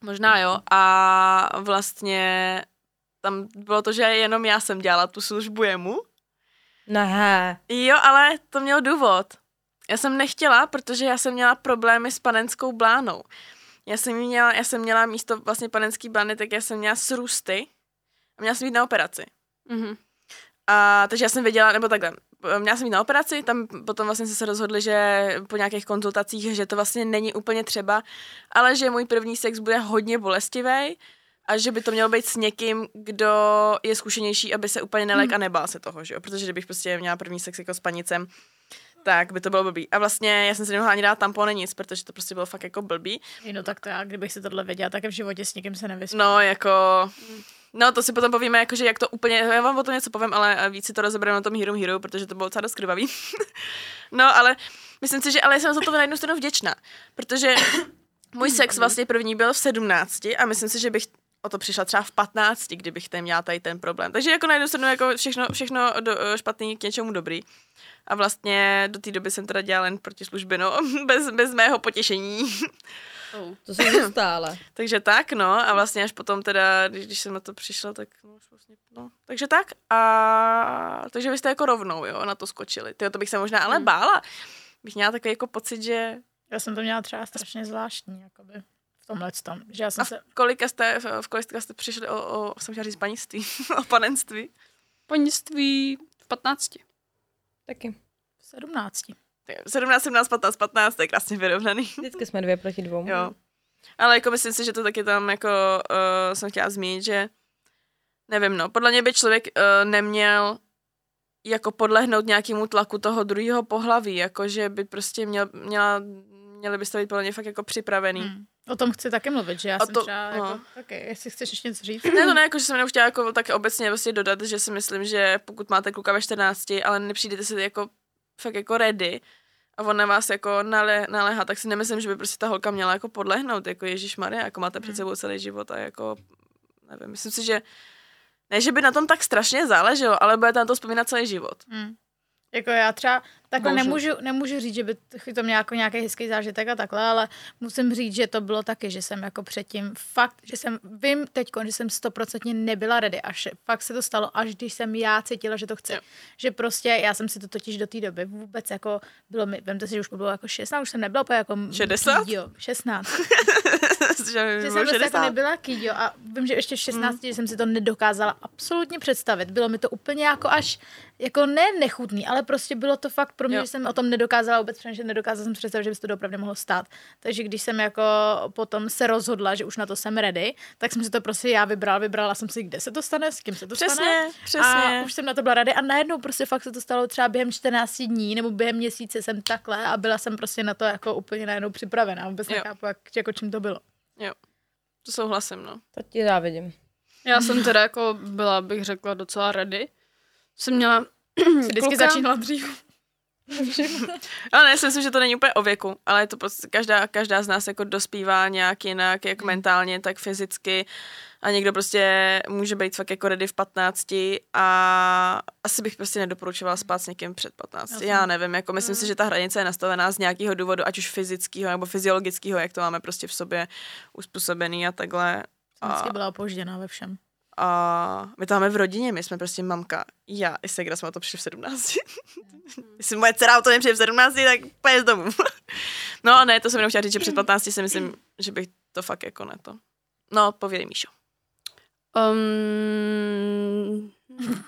Možná jo. A vlastně tam bylo to, že jenom já jsem dělala tu službu jemu. Ne. Jo, ale to měl důvod. Já jsem nechtěla, protože já jsem měla problémy s panenskou blánou. Já jsem měla, já jsem měla místo vlastně panenský blány, tak já jsem měla srůsty a měla jsem jít na operaci. Mhm. A takže já jsem věděla, nebo takhle, měla jsem jít na operaci, tam potom vlastně se rozhodli, že po nějakých konzultacích, že to vlastně není úplně třeba, ale že můj první sex bude hodně bolestivý a že by to mělo být s někým, kdo je zkušenější, aby se úplně nelek a nebál se toho, že jo? Protože kdybych prostě měla první sex jako s panicem, tak by to bylo blbý. A vlastně já jsem si nemohla ani dát tampony nic, protože to prostě bylo fakt jako blbý. No tak to já, kdybych si tohle věděla, tak v životě s nikým se nevyspím. No, jako... No, to si potom povíme, jakože jak to úplně, já vám o tom něco povím, ale víc si to rozebereme na tom Hero Hero, protože to bylo docela dost krvavý. no, ale myslím si, že ale jsem za to na jednu stranu vděčná, protože můj sex vlastně první byl v 17 a myslím si, že bych o to přišla třeba v 15, kdybych tam měla tady ten problém. Takže jako na jednu stranu jako všechno, všechno do, špatný k něčemu dobrý. A vlastně do té doby jsem teda dělala jen protislužby, no, bez, bez mého potěšení. Oh. To jsou stále. Takže tak, no, a vlastně až potom teda, když, když jsem na to přišla, tak no, už vlastně, no. Takže tak a takže vy jste jako rovnou, jo, na to skočili. Tyjo, to bych se možná ale Hmm. bála. Bych měla takový jako pocit, že Já jsem to měla třeba strašně zvláštní, jakoby v tomhle tom, že já jsem a v se... kolika jste, v, kolika jste přišli o, o jsem chtěla říct paniství, o panenství. Panictví v 15. Taky. v 17. Tak 17, 17, 15, 15, to je krásně vyrovnaný. Vždycky jsme dvě proti dvou. Jo. Ale jako myslím si, že to taky tam jako uh, jsem chtěla zmínit, že nevím, no, podle mě by člověk uh, neměl jako podlehnout nějakému tlaku toho druhého pohlaví, jako že by prostě měl, měla, měli byste být podle mě fakt jako připravený. Hmm. O tom chci taky mluvit, že já O jsem to- třeba no. jako, taky, jestli chceš ještě něco říct. Ne, to ne, jako, že jsem jenom chtěla jako tak obecně vlastně dodat, že si myslím, že pokud máte kluka ve 14, ale nepřijdete si jako fakt jako ready a on na vás jako nale, naléhá, tak si nemyslím, že by prostě ta holka měla jako podlehnout, jako Ježíš Maria, jako máte před Hmm. sebou celý život a jako, nevím, myslím si, že ne, že by na tom tak strašně záleželo, ale budete na to vzpomínat celý život. Hmm. Jako já třeba takhle nemůžu, nemůžu říct, že by to měl jako nějaký hezký zážitek a takhle, ale musím říct, že to bylo taky, že jsem jako předtím fakt, že jsem, vím teď, že jsem stoprocentně nebyla ready, až fakt se to stalo, až když jsem já cítila, že to chci. Jo. Že prostě, já jsem si to totiž do té doby vůbec jako, bylo mi, vemte si, že už bylo jako 16, už jsem nebyla úplně jako 60? kýďo, 16. že Že jsem prostě jako 60. nebyla kýďo a vím, že ještě v 16 mm. jsem si to nedokázala absolutně představit. Bylo mi to úplně jako až, jako ne nechutný, ale prostě bylo to fakt pro mě, Jo. že jsem o tom nedokázala vůbec přemýšlet, nedokázala jsem si představit, že by se to opravdu mohlo stát. Takže když jsem jako potom se rozhodla, že už na to jsem ready, tak jsem si to prostě já vybrala, vybrala jsem si, kde se to stane, s kým se to stane. Přesně, přesně. A už jsem na to byla rady a najednou prostě fakt se to stalo třeba během 14 dní nebo během měsíce jsem takhle a byla jsem prostě na to jako úplně najednou připravená. Vůbec Jo. nechápu, jak, jako čím to bylo. To souhlasím, no. To ti závidím. Já jsem teda jako byla, bych řekla, docela ready. Jsem měla vždycky kluka. začínala dřív. Ale ne, já si myslím, že to není úplně o věku, ale je to prostě, každá, každá z nás jako dospívá nějak jinak, jak mentálně, tak fyzicky a někdo prostě může být fakt jako ready v 15 a asi bych prostě nedoporučovala spát s někým před 15. Jasně. Já nevím, jako myslím si, že ta hranice je nastavená z nějakého důvodu, ať už fyzického nebo fyziologického, jak to máme prostě v sobě uspůsobený a takhle. Jsem vždycky byla opožděná ve všem. A my to máme v rodině, my jsme prostě mamka, já i Segra jsme o to přišli v 17. Jestli moje dcera o to nepřijde v 17, tak pojď z domu. no a ne, to jsem jenom chtěla říct, že před 15 si myslím, že bych to fakt jako ne to. No, povědej, Míšo. Um,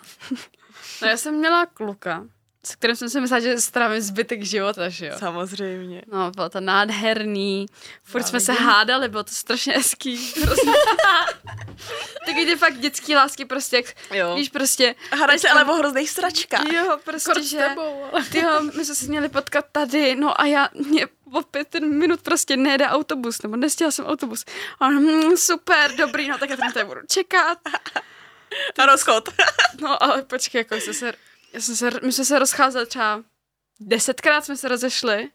no já jsem měla kluka, s kterým jsem si myslela, že strávím zbytek života, že jo. Samozřejmě. No, bylo to nádherný. Furt Já jsme se vidím. hádali, bylo to strašně hezký. Prostě. Taky ty fakt dětský lásky, prostě, jak, Jo. víš, prostě, hrají se ale o hrozných sračkách. jo, prostě, Kort že, tebou, ale... ty jo, my jsme se měli potkat tady, no a já, mě o pět minut prostě nejde autobus, nebo nestihla jsem autobus. A on, mm, super, dobrý, no tak já tam tady budu čekat. A rozchod. No ale počkej, jako jsme se, já jsem se, my jsme se rozcházeli třeba desetkrát jsme se rozešli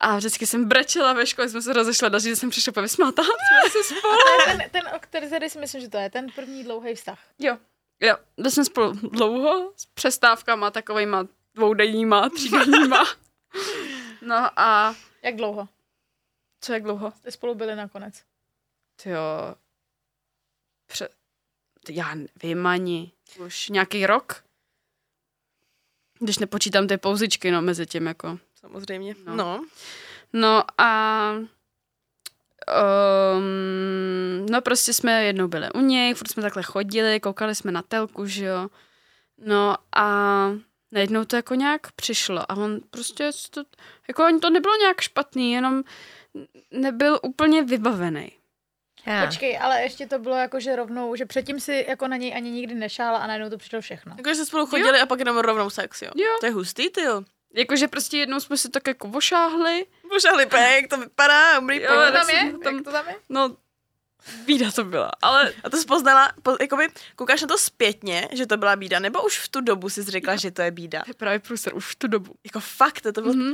a vždycky jsem brečela ve škole, jsme se rozešli, další den jsem přišla úplně vysmátá, jsme se spolu. To je ten, ten, o který tady si myslím, že to je ten první dlouhý vztah. Jo, jo, byli jsme spolu dlouho, s přestávkama takovejma dvoudenníma, třídenníma. No a Jak dlouho co jak dlouho? jste spolu byli nakonec? Jo, pře... já nevím ani, už nějaký rok. Když nepočítám ty pouzičky, no, mezi tím, jako. Samozřejmě. No. No. No a um, no prostě jsme jednou byli u něj, furt jsme takhle chodili, koukali jsme na telku, že jo. No a najednou to jako nějak přišlo a on prostě to, jako to nebylo nějak špatný, jenom nebyl úplně vybavený. Já. Počkej, ale ještě to bylo jako, že rovnou, že předtím si jako na něj ani nikdy nešála a najednou to přišlo všechno. Jakože se spolu chodili a pak jenom rovnou sex, jo. Jo. To je hustý, ty jo. Jakože prostě jednou jsme si tak jako ošáhli, Božali jak to vypadá, umrý Jo, jo, to tam je? tam- Jak to tam je? no bída to byla, ale A to jsi poznala, po, jakoby, koukáš na to zpětně, že to byla bída, nebo už v tu dobu jsi řekla, že to je bída? to je právě průser už v tu dobu. Jako fakt, to, to bylo... Mhm.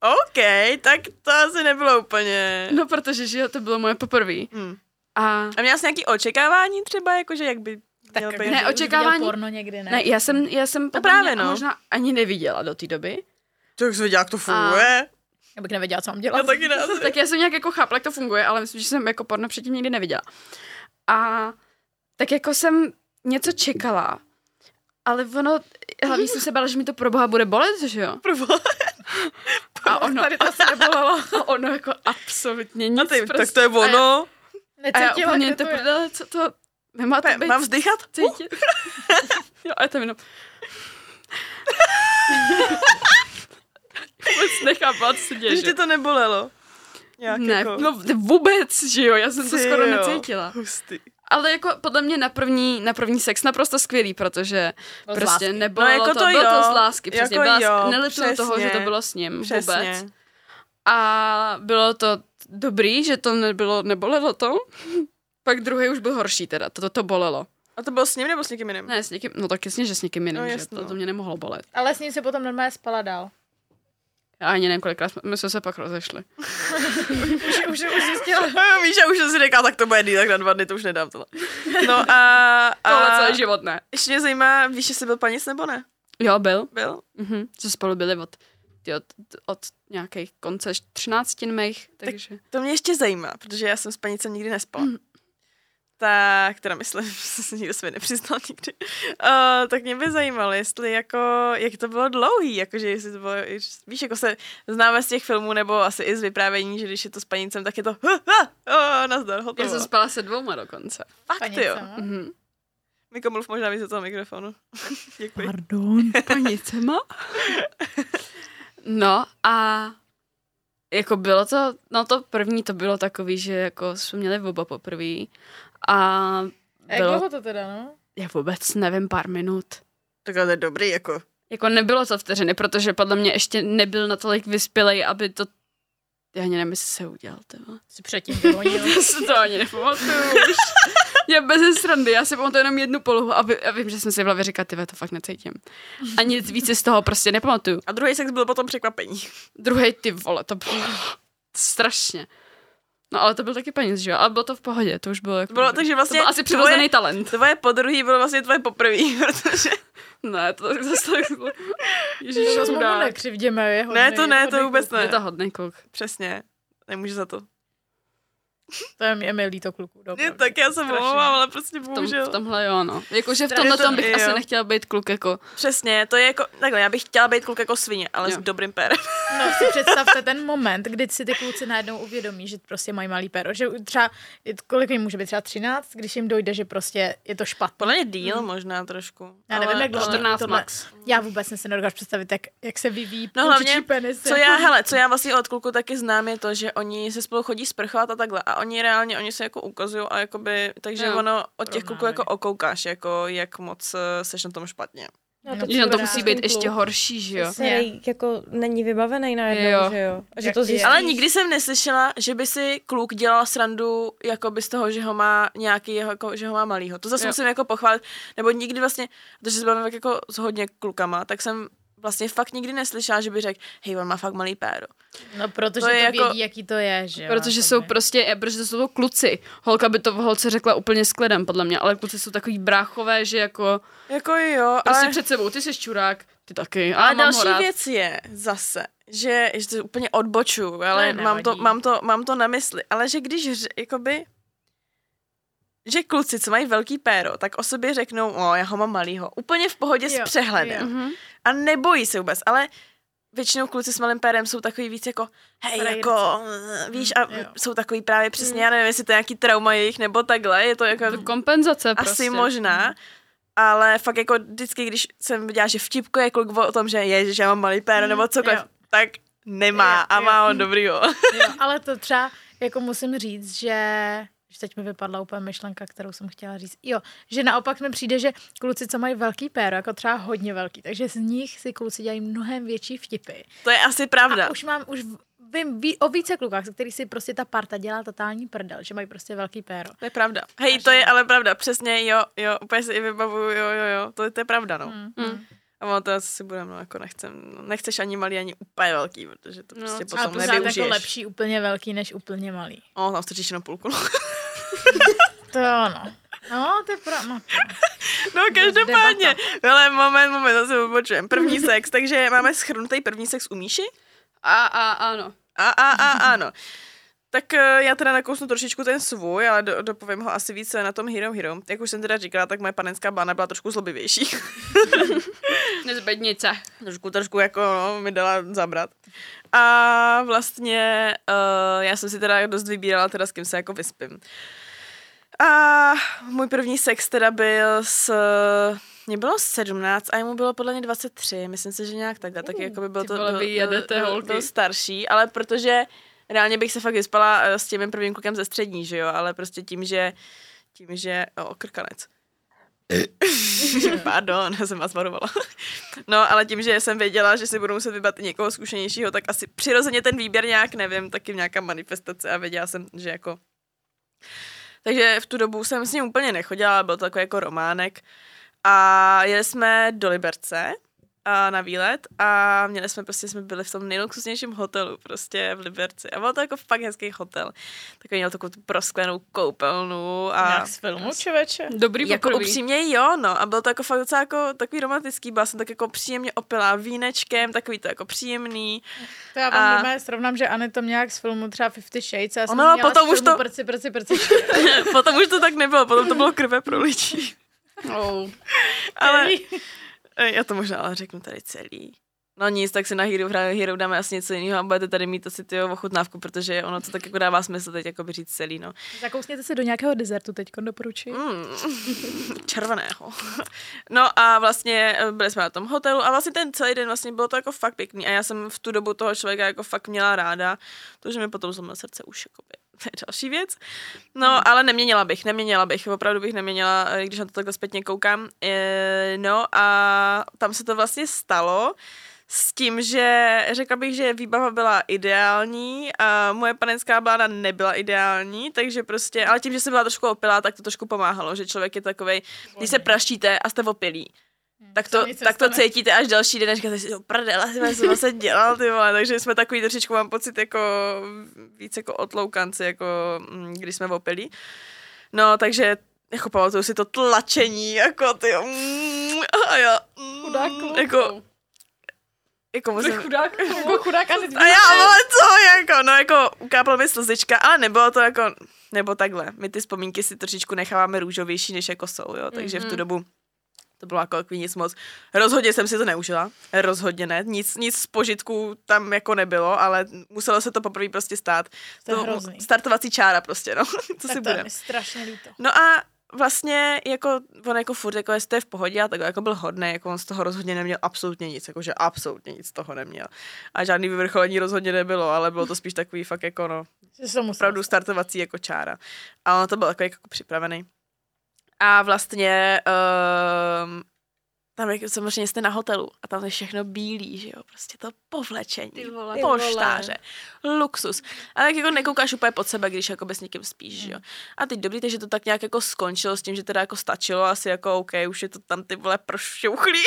OK, tak to asi nebylo úplně... No protože, že jo, to bylo moje poprvé. Hmm. A A měla jsi nějaký očekávání třeba, jakože jak by měl být? ne, očekávání- porno někdy, ne? Ne, já jsem, já jsem podle právě, no. možná ani neviděla do té doby. Tak jsi věděla, jak to funguje. Já bych nevěděla, co mám Já dělat. taky ne. Tak já jsem nějak jako chápala, jak to funguje, ale myslím, že jsem jako porno předtím nikdy neviděla. A tak jako jsem něco čekala, ale ono, hlavně jsem se bála, že mi to pro boha bude bolet, že jo? A ono, Tady to se nebolelo. a ono jako absolutně nic. No ty, prostě. tak to je ono. A já Necítila, úplně kde to to je. prdele, co to... Nemá to být Mám vzdychat? cítit. jo, a je to jenom... Vůbec nechápala, co se děje, Když že? tě to nebolelo. Jak Ne, jako... no vůbec, že jo, já jsem to Ty skoro jo. necítila. Hustý. Ale jako podle mě na první, na první sex naprosto skvělý, protože Byl z prostě lásky. nebylo No, jako to, to bylo jo. to z lásky, přesně, Jako byla, jo, nelituju toho, že to přesně. bylo s ním Přesně. vůbec. A bylo to dobrý, že to nebylo, nebolelo to. Pak druhý už byl horší teda, to, to, to bolelo. A to bylo s ním nebo s někým jiným? Ne, s někým, no tak jasně, že s někým jiným, No, že jasně, to, no. to mě nemohlo bolet. Ale s ním se potom normálně spala dál. Já ani nevím, kolikrát jsme, my jsme se pak rozešli. Už, už, už zjistila. Víš, já už jsem si říkala, tak to bude dý, tak na dva dny to už nedám tohle. No a... Tohle a celý život ne. ještě mě zajímá, víš, jestli byl panic nebo ne? Jo, byl. Byl? Mhm. Že spolu byli od, ty, od, od nějakých konce 13 mých, takže... To mě ještě zajímá, protože já jsem s panicem nikdy nespala. Tak, teda myslím, že jsem se nikdo své nepřiznal nikdy. Uh, tak mě by zajímalo, jestli jako, jak to bylo dlouhý, jakože jestli to bylo, víš, jako se známe z těch filmů, nebo asi i z vyprávění, že když je to s panicem, tak je to uh, uh, nazdar, Já hotovo. jsem spala se dvouma dokonce. Fakt jo. Panice. Mhm. Miko, mluv možná víc do toho mikrofonu. Děkuji. Pardon. Panicema? No a jako bylo to, no to první to bylo takový, že jako jsme měli oba poprvé a A jak bylo, dlouho to teda, no? já vůbec nevím, pár minut. Tak ale to je dobrý, jako. Jako nebylo to vteřiny, protože podle mě ještě nebyl natolik vyspělej, aby to já ani nevím, jestli se udělal, tyhle. Si předtím si to ani nepamatuju už. Já bez srandy, já si pamatuju jenom jednu polohu a, vy, a vím, že jsem si v hlavě říkala, ty to fakt necítím. A nic víc si z toho prostě nepamatuju. A druhý sex byl potom překvapení. Druhý ty vole, to bylo strašně. No ale to byl taky peníz, že jo? Ale bylo to v pohodě, to už bylo jako... Bylo, takže vlastně to byl asi přirozený talent. Tvoje podruhý bylo vlastně tvoje poprvý, protože... Ne, to tak zase tak... Ježíš, chudák. nekřivděme, je hodný, Ne, to ne, to vůbec kluk. ne. Je to hodný kluk. Přesně. Nemůže za to. To je, je mi líto kluků. Je, tak já se omlouvám, ale prostě V, tom, bohužel. v tomhle jo, no. Jakože v tomhle to- tom bych jo. asi nechtěla být kluk jako... Přesně, to je jako, takhle, já bych chtěla být kluk jako svině, ale Jo. s dobrým pérem. No si představte ten moment, kdy si ty kluci najednou uvědomí, že prostě mají malý péro. Že třeba, kolik jim může být třeba 13, když jim dojde, že prostě je to špatné. Podle mě díl možná trošku. Já nevím, ale, jak dlouho ale- 14 tohle- max. Já vůbec si nedokážu představit, jak, jak se vyvíjí No hlavně, penisy. co já, hele, co já vlastně od kluku taky znám, je to, že oni se spolu chodí sprchovat a takhle. A oni reálně, oni se jako ukazují a jakoby, takže Jo. ono od těch kluků jako okoukáš, jako jak moc eh, seš na tom špatně. No, to Že na to musí být ještě horší, že jo? Který jako není vybavený najednou, Jo. že jo? A že Jak to zjistíš. Ale nikdy jsem neslyšela, že by si kluk dělal srandu jakoby z toho, že ho má nějaký, jako, že ho má malýho. To zase Jo. musím jako pochválit, nebo nikdy vlastně, protože se bavím tak jako s hodně klukama, tak jsem vlastně fakt nikdy neslyšela, že by řekl, hej, on má fakt malý péro. No, protože To to, je to jako- vědí, jaký to je, že jo? Protože jsou prostě, eh, protože jsou to kluci. Holka by to v holce řekla úplně s klidem, podle mě, ale kluci jsou takový bráchové, že jako Jako jo, prostě ale... před sebou, ty jsi čurák, ty taky. A ho další věc je zase, že, že to úplně odboču, ale Ne, mám, to, mám, to, mám to na mysli, ale že když, jakoby, že kluci, co mají velký péro, tak o sobě řeknou, o, já ho mám malýho, úplně v pohodě Jo, s přehledem. jo. Mhm. A nebojí se vůbec, ale většinou kluci s malým pérem jsou takový víc jako, hej, Frajerci. jako, víš, a Jo. jsou takový právě přesně, já nevím, jestli to je nějaký trauma jejich, nebo takhle, je to jako To kompenzace asi prostě. možná, ale fakt jako vždycky, když jsem viděla, že vtipkuje kluk o tom, že je, že já mám malý péro, nebo cokoliv, jo. tak nemá Jo, a jo. má ho dobrýho. Jo, ale to třeba, jako musím říct, že že teď mi vypadla úplně myšlenka, kterou jsem chtěla říct. Jo, že naopak mi přijde, že kluci, co mají velký péro, jako třeba hodně velký, takže z nich si kluci dělají mnohem větší vtipy. To je asi pravda. A už mám, už vím ví, o více klukách, se který si prostě ta parta dělá totální prdel, že mají prostě velký péro. To je pravda. Hej, to je ale pravda, přesně, jo, jo, úplně si i vybavuju, jo, jo, jo, to, to je pravda, no. Mm. Mm. A ono to asi budeme, no, jako nechcem, no, nechceš ani malý, ani úplně velký, protože to No, prostě Ale potom pořád nevyužiješ. jako lepší úplně velký, než úplně malý. O, tam strčíš jenom půlku. To jo, no. No, to je pravda. No. No, každopádně. Ale moment, moment, zase odbočujem. První sex, takže máme schrnutý první sex u Míši. A, a, ano. A, a, a, ano. Tak eh, já teda nakousnu trošičku ten svůj, ale do, dopovím ho asi více na tom Hero Hero. Jak už jsem teda říkala, tak moje panenská bána byla trošku zlobivější. Nezbednice. trošku, trošku jako no, mi dala zabrat. A vlastně uh, já jsem si teda dost vybírala teda s kým se jako vyspím. A můj první sex teda byl s... Mě bylo 17 a jemu bylo podle mě 23. Myslím si, že nějak takhle. Taky jako by byl ty to vole, jedete, byl, holky. byl, starší, ale protože reálně bych se fakt vyspala eh, s tím mým prvním klukem ze střední, že jo, ale prostě tím, že tím, že... O, krkanec. Pardon, já jsem vás varovala. No, ale tím, že jsem věděla, že si budu muset vybrat i někoho zkušenějšího, tak asi přirozeně ten výběr nějak, nevím, taky nějaká manifestace a věděla jsem, že jako... Takže v tu dobu jsem s ním úplně nechodila, byl to takový jako románek. A jeli jsme do Liberce a na výlet a měli jsme prostě, jsme byli v tom nejluxusnějším hotelu prostě v Liberci. A byl to jako fakt hezký hotel. Takový měl takovou tu prosklenou koupelnu a... Nějak z filmu, člověče. Dobrý Jako poprvý. upřímně jo, no. A byl to jako fakt docela jako takový romantický. Byla jsem tak jako příjemně opilá vínečkem, takový to jako příjemný. To já vám A- srovnám, že Anne to nějak z filmu třeba Fifty Shades a já jsem Ono, měla potom už to- Prci, prci, prci. potom už to tak nebylo, potom to bylo krve pro lidí. Oh. Ale já to možná ale řeknu tady celý. No nic, tak si na Hero, Hero dáme asi něco jiného a budete tady mít asi ty ochutnávku, protože ono to tak jako dává smysl teď jako by říct celý, no. Zakousněte si do nějakého desertu teď doporučuji. Mm, červeného. No a vlastně eh, byli jsme na tom hotelu a vlastně ten celý den vlastně bylo to jako fakt pěkný a já jsem v tu dobu toho člověka jako fakt měla ráda, to, že mi potom zlomil srdce už jako to je další věc. No, ale neměnila bych, neměnila bych, opravdu bych neměnila, eh, když na to takhle zpětně koukám. E, no a tam se to vlastně stalo s tím, že řekla bych, že výbava byla ideální a moje panenská blána nebyla ideální, takže prostě, ale tím, že jsem byla trošku opilá, tak to trošku pomáhalo, že člověk je takovej, když se praštíte a jste opilí, tak to, tak to cítíte až další den, a říkáte si, vole, co jsem se dělal, ty vole, takže jsme takový trošičku, mám pocit, jako víc jako otloukanci, jako mm, když jsme opilí. No, takže jako pamatuju si to tlačení, jako ty, mm, a já, mm, Chudák jako, jako musím, Chudák, jako chudák a a já, ale co, jako, no jako ukápla mi slzička, ale nebylo to jako, nebo takhle, my ty vzpomínky si trošičku necháváme růžovější, než jako jsou, jo, takže mm-hmm. v tu dobu to bylo jako takový nic moc. Rozhodně jsem si to neužila, rozhodně ne, nic, nic z požitku tam jako nebylo, ale muselo se to poprvé prostě stát. To je hrozný. startovací čára prostě, no, co tak si to je budem. mi strašně líto. No a vlastně jako on jako furt jako jestli to je v pohodě a tak jako byl hodný, jako on z toho rozhodně neměl absolutně nic, jakože absolutně nic z toho neměl. A žádný vyvrcholení rozhodně nebylo, ale bylo to spíš takový fakt jako no, Že to opravdu startovací jako čára. A on to byl takový jako připravený. A vlastně um, tam je samozřejmě jste na hotelu a tam je všechno bílý, že jo, prostě to povlečení, Ty vole. poštáře, luxus. A tak jako nekoukáš úplně pod sebe, když jako s někým spíš, že jo. A teď dobrý, takže to tak nějak jako skončilo s tím, že teda jako stačilo, asi jako OK, už je to tam ty vole prošťouchlý.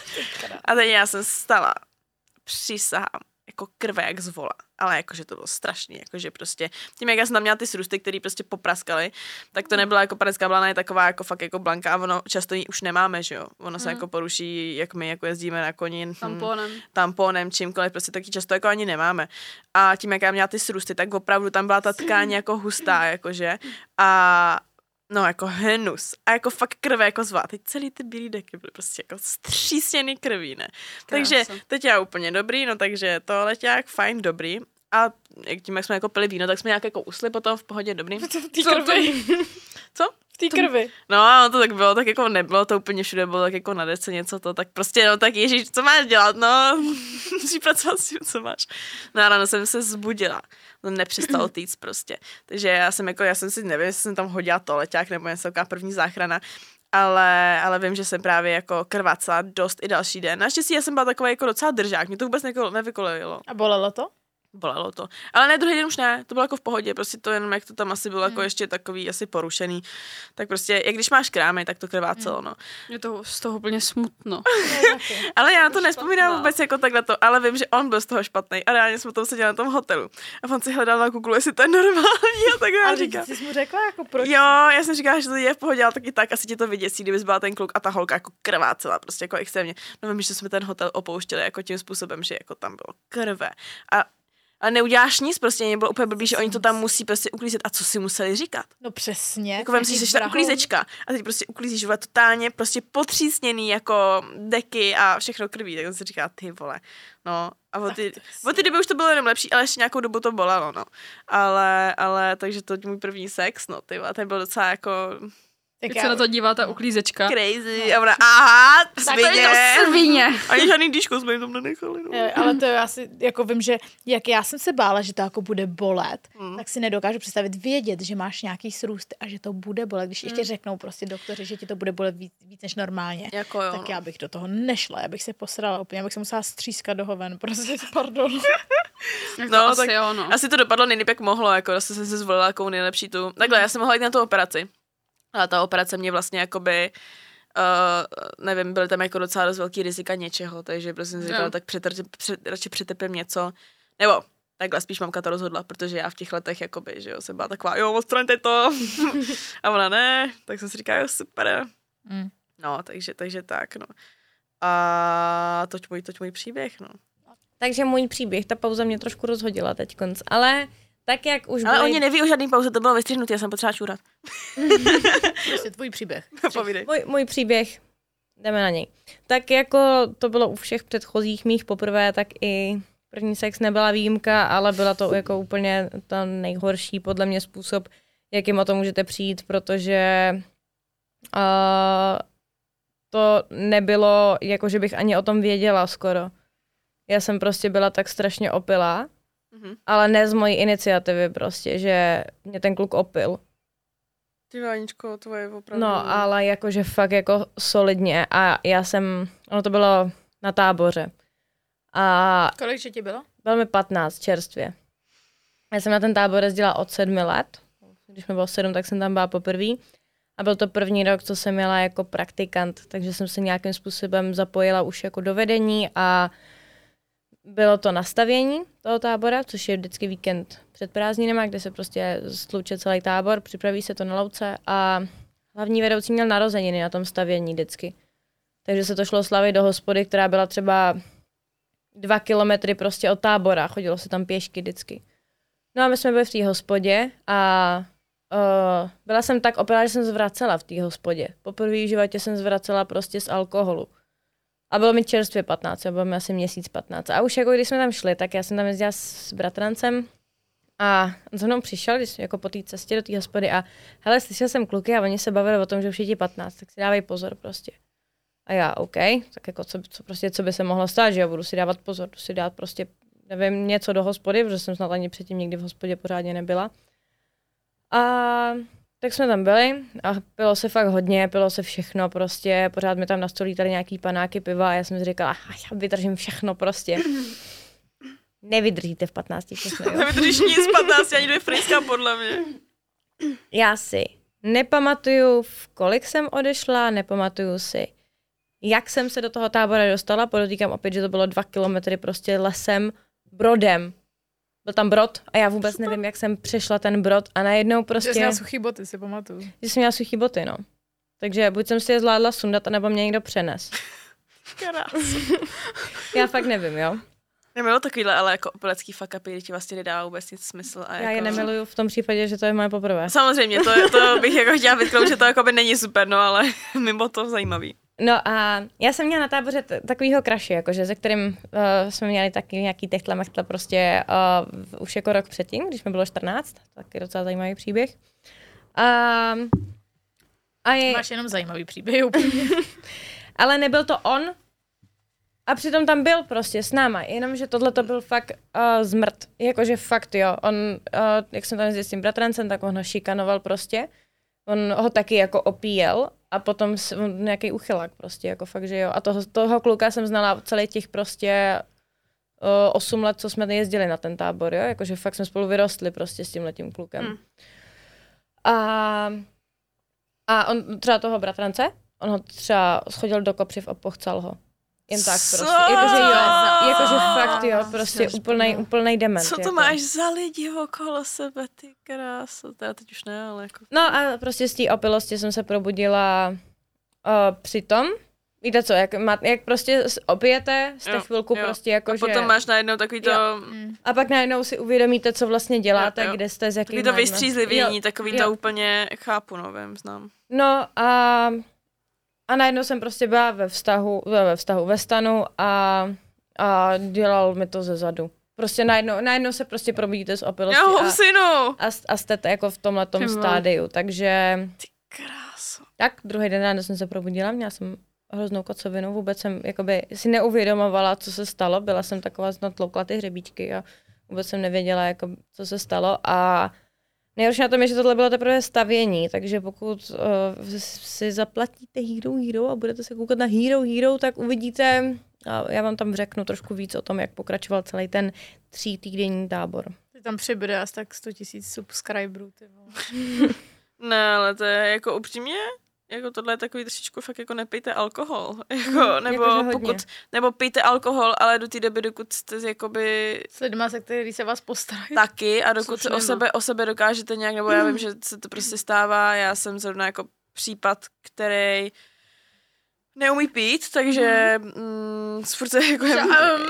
a teď já jsem stala, přísahám, jako krve jak z vola. Ale jakože to bylo strašný, jakože prostě tím, jak já jsem tam měla ty srusty, které prostě popraskaly, tak to nebyla jako panecká blana, je taková jako fakt jako blanka a ono často ji už nemáme, že jo. Ono se jako poruší, jak my jako jezdíme na koni. hm, Tamponem. tamponem, čímkoliv, prostě taky často jako ani nemáme. A tím, jak já měla ty srusty, tak opravdu tam byla ta tkáň jako hustá, jakože. A no jako hnus. A jako fakt krve jako zvá. Teď celý ty bílý deky byly prostě jako střísněný krví, ne? Takže Krása. teď já úplně dobrý, no takže to letěk fajn, dobrý. A jak tím, jak jsme jako pili víno, tak jsme nějak jako usli potom v pohodě dobrý. Krvi. Co? V té krvi. No a ono to tak bylo, tak jako nebylo to úplně všude, bylo tak jako na dece něco to, tak prostě no tak ježíš, co máš dělat, no, musíš pracovat s tím, co máš. No a ráno jsem se zbudila, to nepřestalo týc prostě, takže já jsem jako, já jsem si nevím, jestli jsem tam hodila toaleťák nebo něco, taková první záchrana, ale, ale vím, že jsem právě jako krvácela dost i další den. Naštěstí já jsem byla takový jako docela držák, mě to vůbec nevykolejilo. A bolelo to? Bolelo to. Ale ne, druhý den už ne, to bylo jako v pohodě, prostě to jenom, jak to tam asi bylo jako ještě takový asi porušený, tak prostě, jak když máš krámy, tak to krvácelo, no. Je to z toho úplně smutno. Ale já to nespomínám špatná. vůbec jako takhle to, ale vím, že on byl z toho špatný a reálně jsme tam seděli na tom hotelu. A on si hledal na Google, jestli to je normální a tak já Ale říkám. ty jsi mu řekla, jako proč? Jo, já jsem říkala, že to je v pohodě, ale taky tak, asi tě to vyděsí, kdybys byla ten kluk a ta holka jako krvácela, prostě jako extrémně. No vím, že jsme ten hotel opouštěli jako tím způsobem, že jako tam bylo krve. A a neuděláš nic, prostě mě bylo úplně blbý, že oni to tam musí prostě uklízet. A co si museli říkat? No přesně. Jako vem si, že jsi ta uklízečka a teď prostě uklízíš vole, totálně prostě potřísněný jako deky a všechno krví, tak on si říká, ty vole, no. A od ty, od ty doby už to bylo jenom lepší, ale ještě nějakou dobu to bolelo, no. Ale, ale, takže to můj první sex, no, ty vole, ten byl docela jako Jak se na to dívá ta uklízečka. crazy. A ona, aha, Tak to je svině. to svině. Ani žádný dýško jsme jim tam nenechali, no. Jo, ale to já si jako vím, že jak já jsem se bála, že to jako bude bolet, Mm. tak si nedokážu představit vědět, že máš nějaký srůst a že to bude bolet. Když ještě řeknou prostě doktoři, že ti to bude bolet víc, víc než normálně, Jako jo, tak no. já bych do toho nešla, já bych se posrala úplně, já bych se musela střískat do hoven, prostě, pardon. No, to asi tak jo, no. Asi to dopadlo nejlíp, jak mohlo, jako zase jsem si zvolila jako nejlepší tu. Takhle, já jsem mohla jít na tu operaci. Ale ta operace mě vlastně jakoby, uh, nevím, byly tam jako docela dost velký rizika něčeho, takže prostě jsem si říkala, tak přetrč, před, radši přetrpím něco. Nebo takhle spíš mamka to rozhodla, protože já v těch letech jakoby, že jo, jsem byla taková, jo, odstraňte to. a ona ne, tak jsem si říkala, jo, super. Mm. No, takže, takže tak, no. A toť můj, toť můj příběh, no. Takže můj příběh, ta pauza mě trošku rozhodila teď konc, ale tak jak už Ale byly... oni neví o žádný pauze, to bylo vystřihnutý, já jsem potřeba čůrat. Prostě tvůj příběh. Povídej. Můj, můj příběh, jdeme na něj. Tak jako to bylo u všech předchozích mých poprvé, tak i první sex nebyla výjimka, ale byla to jako úplně ta nejhorší podle mě způsob, jakým o to můžete přijít, protože uh, to nebylo, jako že bych ani o tom věděla skoro. Já jsem prostě byla tak strašně opilá, Mhm. ale ne z mojí iniciativy prostě, že mě ten kluk opil. Ty Váničko, tvoje opravdu. No, ale jakože fakt jako solidně a já jsem, ono to bylo na táboře a Kolik že ti bylo? bylo mi 15 čerstvě. Já jsem na ten tábor jezdila od sedmi let, když mi bylo sedm, tak jsem tam byla poprvé. A byl to první rok, co jsem měla jako praktikant, takže jsem se nějakým způsobem zapojila už jako do vedení a bylo to nastavění toho tábora, což je vždycky víkend před prázdninama, kde se prostě stluče celý tábor, připraví se to na louce a hlavní vedoucí měl narozeniny na tom stavění vždycky. Takže se to šlo slavit do hospody, která byla třeba dva kilometry prostě od tábora, chodilo se tam pěšky vždycky. No a my jsme byli v té hospodě a Uh, byla jsem tak opilá, že jsem zvracela v té hospodě. Poprvé v životě jsem zvracela prostě z alkoholu. A bylo mi čerstvě 15, bylo mi asi měsíc 15. A už jako když jsme tam šli, tak já jsem tam jezdila s bratrancem a on za mnou přišel, když jako po té cestě do té hospody a hele, slyšel jsem kluky a oni se bavili o tom, že už je ti 15, tak si dávej pozor prostě. A já, OK, tak jako co, co, prostě, co by se mohlo stát, že jo, budu si dávat pozor, budu si dát prostě, nevím, něco do hospody, protože jsem snad ani předtím nikdy v hospodě pořádně nebyla. A tak jsme tam byli a pilo se fakt hodně, pilo se všechno prostě, pořád mi tam na stolí tady nějaký panáky piva a já jsem si říkala, "Ach, já vydržím všechno prostě. Nevydržíte v 15 všechno, jo. Nevydržíš nic z 15 ani dvě frejská podle mě. Já si nepamatuju, v kolik jsem odešla, nepamatuju si, jak jsem se do toho tábora dostala, podotýkám opět, že to bylo dva kilometry prostě lesem, brodem. Byl tam brod a já vůbec nevím, jak jsem přešla ten brod a najednou Že prostě... jsi měla suchý boty, si pamatuju. že jsem měla suchý boty, no. Takže buď jsem si je zvládla sundat, anebo mě někdo přenes. Já fakt nevím, jo. Nemilu takovýhle, ale jako opilecký fuck upy, kdy ti vlastně nedá vůbec nic smysl. A Já jako... je nemiluju v tom případě, že to je moje poprvé. Samozřejmě, to, to bych jako chtěla vytknout, že to jako by není super, no ale mimo to zajímavý. No a já jsem měla na táboře t- takovýho kraši, jakože, se kterým uh, jsme měli taky nějaký techtle mechtle prostě uh, už jako rok předtím, když mi bylo 14, taky docela zajímavý příběh. A, a je, Máš jenom zajímavý příběh úplně. ale nebyl to on, a přitom tam byl prostě s náma, jenomže tohle to byl fakt uh, zmrt. Jakože fakt jo, on, uh, jak jsem tam s tím bratrancem, tak on ho šikanoval prostě. On ho taky jako opíjel a potom nějaký uchylák prostě, jako fakt, že jo. A toho, toho kluka jsem znala celý těch prostě uh, 8 let, co jsme jezdili na ten tábor, jo. Jakože fakt jsme spolu vyrostli prostě s tím letím klukem. Hmm. A, a on třeba toho bratrance, on ho třeba schodil do kopřiv a pochcal ho. Jen tak Co? prostě. Jakože jo, jakože fakt jo, prostě úplnej, úplnej dement. Co to jako. máš za lidi okolo sebe, ty kráso. Teda teď už ne, ale jako... No a prostě z té opilosti jsem se probudila uh, při tom, víte co, jak, má, jak prostě opijete, jste Jo, chvilku jo. prostě jako, A že... potom máš najednou takový to... Jo. Mm. A pak najednou si uvědomíte, co vlastně děláte, Jo, jo. kde jste, s jakým Takový to vystřízlivění, takový jo. to úplně chápu, no vím, znám. No a, a najednou jsem prostě byla ve vztahu, ve vztahu, ve stanu a, a dělal mi to ze zadu. Prostě najednou, najednou se prostě probudíte z opilosti Jo, a, synu! a, a jste jako v tomhle vole. stádiu, takže Ty kráso. tak druhý den ráno jsem se probudila, měla jsem hroznou kocovinu, vůbec jsem jakoby si neuvědomovala, co se stalo, byla jsem taková snad tloukla ty hřebíčky a vůbec jsem nevěděla, jako, co se stalo a nejhorší na tom je, že tohle bylo teprve stavění, takže pokud uh, si zaplatíte Hero Hero a budete se koukat na Hero Hero, tak uvidíte, a já vám tam řeknu trošku víc o tom, jak pokračoval celý ten tří týdenní tábor. Ty tam přibude asi tak 100 tisíc subscriberů, ty vole. Ne, ale to je jako upřímně, jako tohle je takový trošičku fakt jako nepijte alkohol, jako, nebo jakože hodně. pokud, nebo pijte alkohol, ale do té doby, dokud jste jakoby S lidma, se který se vás postarají. taky a dokud se o sebe, o sebe dokážete nějak, nebo já vím, že se to prostě stává, já jsem zrovna jako případ, který neumí pít, takže mm, furt se jako,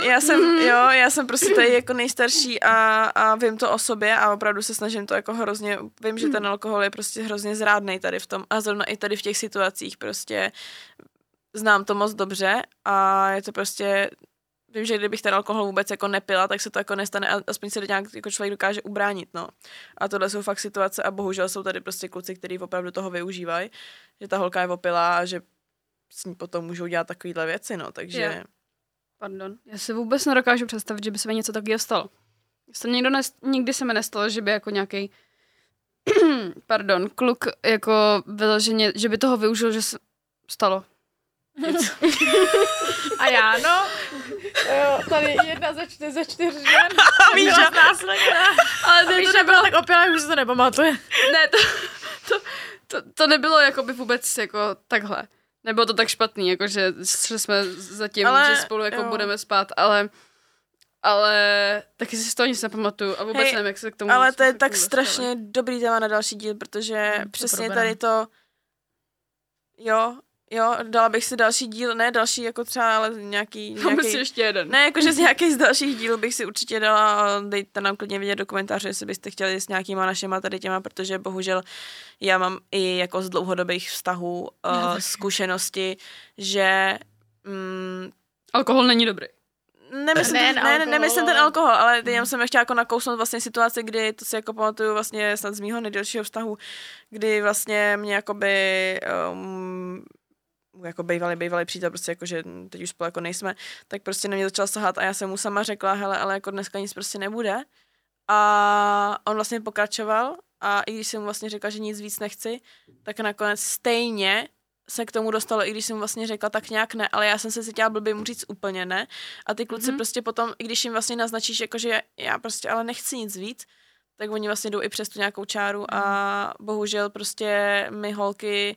já jsem, jo, já jsem prostě tady jako nejstarší a, a vím to o sobě a opravdu se snažím to jako hrozně, vím, že ten alkohol je prostě hrozně zrádnej tady v tom a zrovna i tady v těch situacích prostě znám to moc dobře a je to prostě Vím, že kdybych ten alkohol vůbec jako nepila, tak se to jako nestane, a aspoň se nějak jako člověk dokáže ubránit, no. A tohle jsou fakt situace a bohužel jsou tady prostě kluci, kteří opravdu toho využívají, že ta holka je opilá a že s ní potom můžou dělat takovýhle věci, no, takže... Jo. Pardon. Já si vůbec nedokážu představit, že by se mi něco takového stalo. Jsem někdo nest, nikdy se mi nestalo, že by jako nějaký pardon, kluk jako vyloženě, že by toho využil, že se stalo. A já, no. Jo, tady jedna ze čtyř, ze čtyř žen. A víš, že-. Ale A víš, že byla tak opilá, že už se to nepamatuje. Ne, to, to, to, to nebylo jako by vůbec jako takhle. Nebylo to tak špatný, jako že, že jsme zatím, Ale, že spolu jako jo. budeme spát, ale ale taky si z toho nic nepamatuju a vůbec Hej, nevím, jak se k tomu Ale to je tak tomu strašně dobrý téma na další díl, protože Hmm, přesně tady to, jo, Jo, dala bych si další díl, ne další jako třeba, ale nějaký... Nějaký si ještě jeden. ne, jakože z nějakých z dalších dílů bych si určitě dala, dejte nám klidně vidět do komentáře, jestli byste chtěli s nějakýma našima tady těma, protože bohužel já mám i jako z dlouhodobých vztahů uh, zkušenosti, že mm, Alkohol není dobrý. Nemyslím, Ne, ne, ne, ne, nemyslím ten alkohol. ale jenom jsem chtěla jako nakousnout vlastně situaci, kdy to si jako pamatuju vlastně snad z mýho nejdelšího vztahu, kdy vlastně mě jakoby um, jako bývalý, bývalý přítel, prostě jako, že teď už spolu jako nejsme, tak prostě na mě začal sahat a já jsem mu sama řekla, hele, ale jako dneska nic prostě nebude. A on vlastně pokračoval a i když jsem mu vlastně řekla, že nic víc nechci, tak nakonec stejně se k tomu dostalo, i když jsem mu vlastně řekla tak nějak ne, ale já jsem se cítila blbě mu říct úplně ne. A ty kluci Mhm. mm-hmm. prostě potom, i když jim vlastně naznačíš, jako že já prostě ale nechci nic víc, tak oni vlastně jdou i přes tu nějakou čáru a bohužel prostě my holky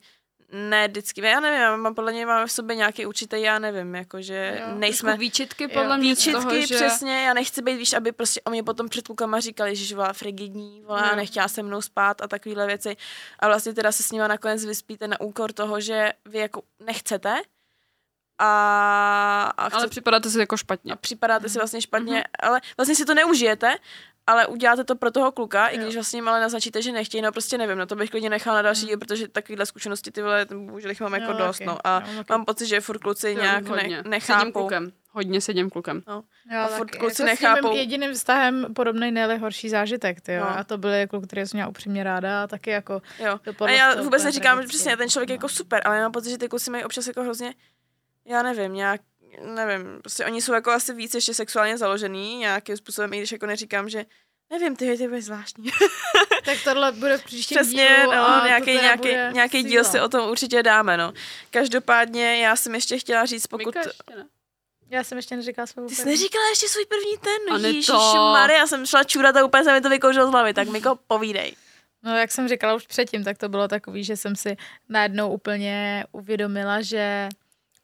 ne vždycky, já nevím, já mám podle něj máme v sobě nějaký určitý, já nevím, jakože Jo, nejsme výčitky podle mě z výčitky, toho, že... přesně, já nechci být, víš, aby prostě o mě potom před klukama říkali, že byla frigidní, volá, No. nechtěla se mnou spát a takovéhle věci. A vlastně teda se s nima nakonec vyspíte na úkor toho, že vy jako nechcete a, a, Ale chce, připadáte si jako špatně. a připadáte si vlastně špatně, Mhm. mm-hmm. ale vlastně si to neužijete, ale uděláte to pro toho kluka, i Jo. když vlastně ale naznačíte, že nechtějí, no prostě nevím, no to bych klidně nechala na další díl, protože takovéhle zkušenosti ty vole, bohužel jich mám jako Jo, dost, taky. no. A Jo, mám pocit, že furt kluci Jo, nějak hodně. ne, Sedím nechápou. klukem. Hodně sedím klukem. Jo, A furt taky. kluci jako nechápou. S jediným vztahem podobný ne horší zážitek, ty jo. No. A to byl jako, který jsem měla upřímně ráda a taky jako Jo. A já to vůbec neříkám, že přesně ten člověk je jako super, ale já mám pocit, že ty kluci mají občas jako hrozně, já nevím, nějak, nevím, prostě oni jsou jako asi víc ještě sexuálně založený nějakým způsobem, i když jako neříkám, že nevím, ty, ty budeš zvláštní. Tak tohle bude v příštím Přesně, dílu no, nějaký, nějaký, bude nějaký díl si o tom určitě dáme, no. Každopádně já jsem ještě chtěla říct, pokud... Mika ještě ne. Já jsem ještě neříkala svou Ty jsi neříkala ještě svůj první ten, no. Ježiši já jsem šla čůrat a úplně se mi to vykouřilo z hlavy, tak Miko, povídej. No, jak jsem říkala už předtím, tak to bylo takový, že jsem si najednou úplně uvědomila, že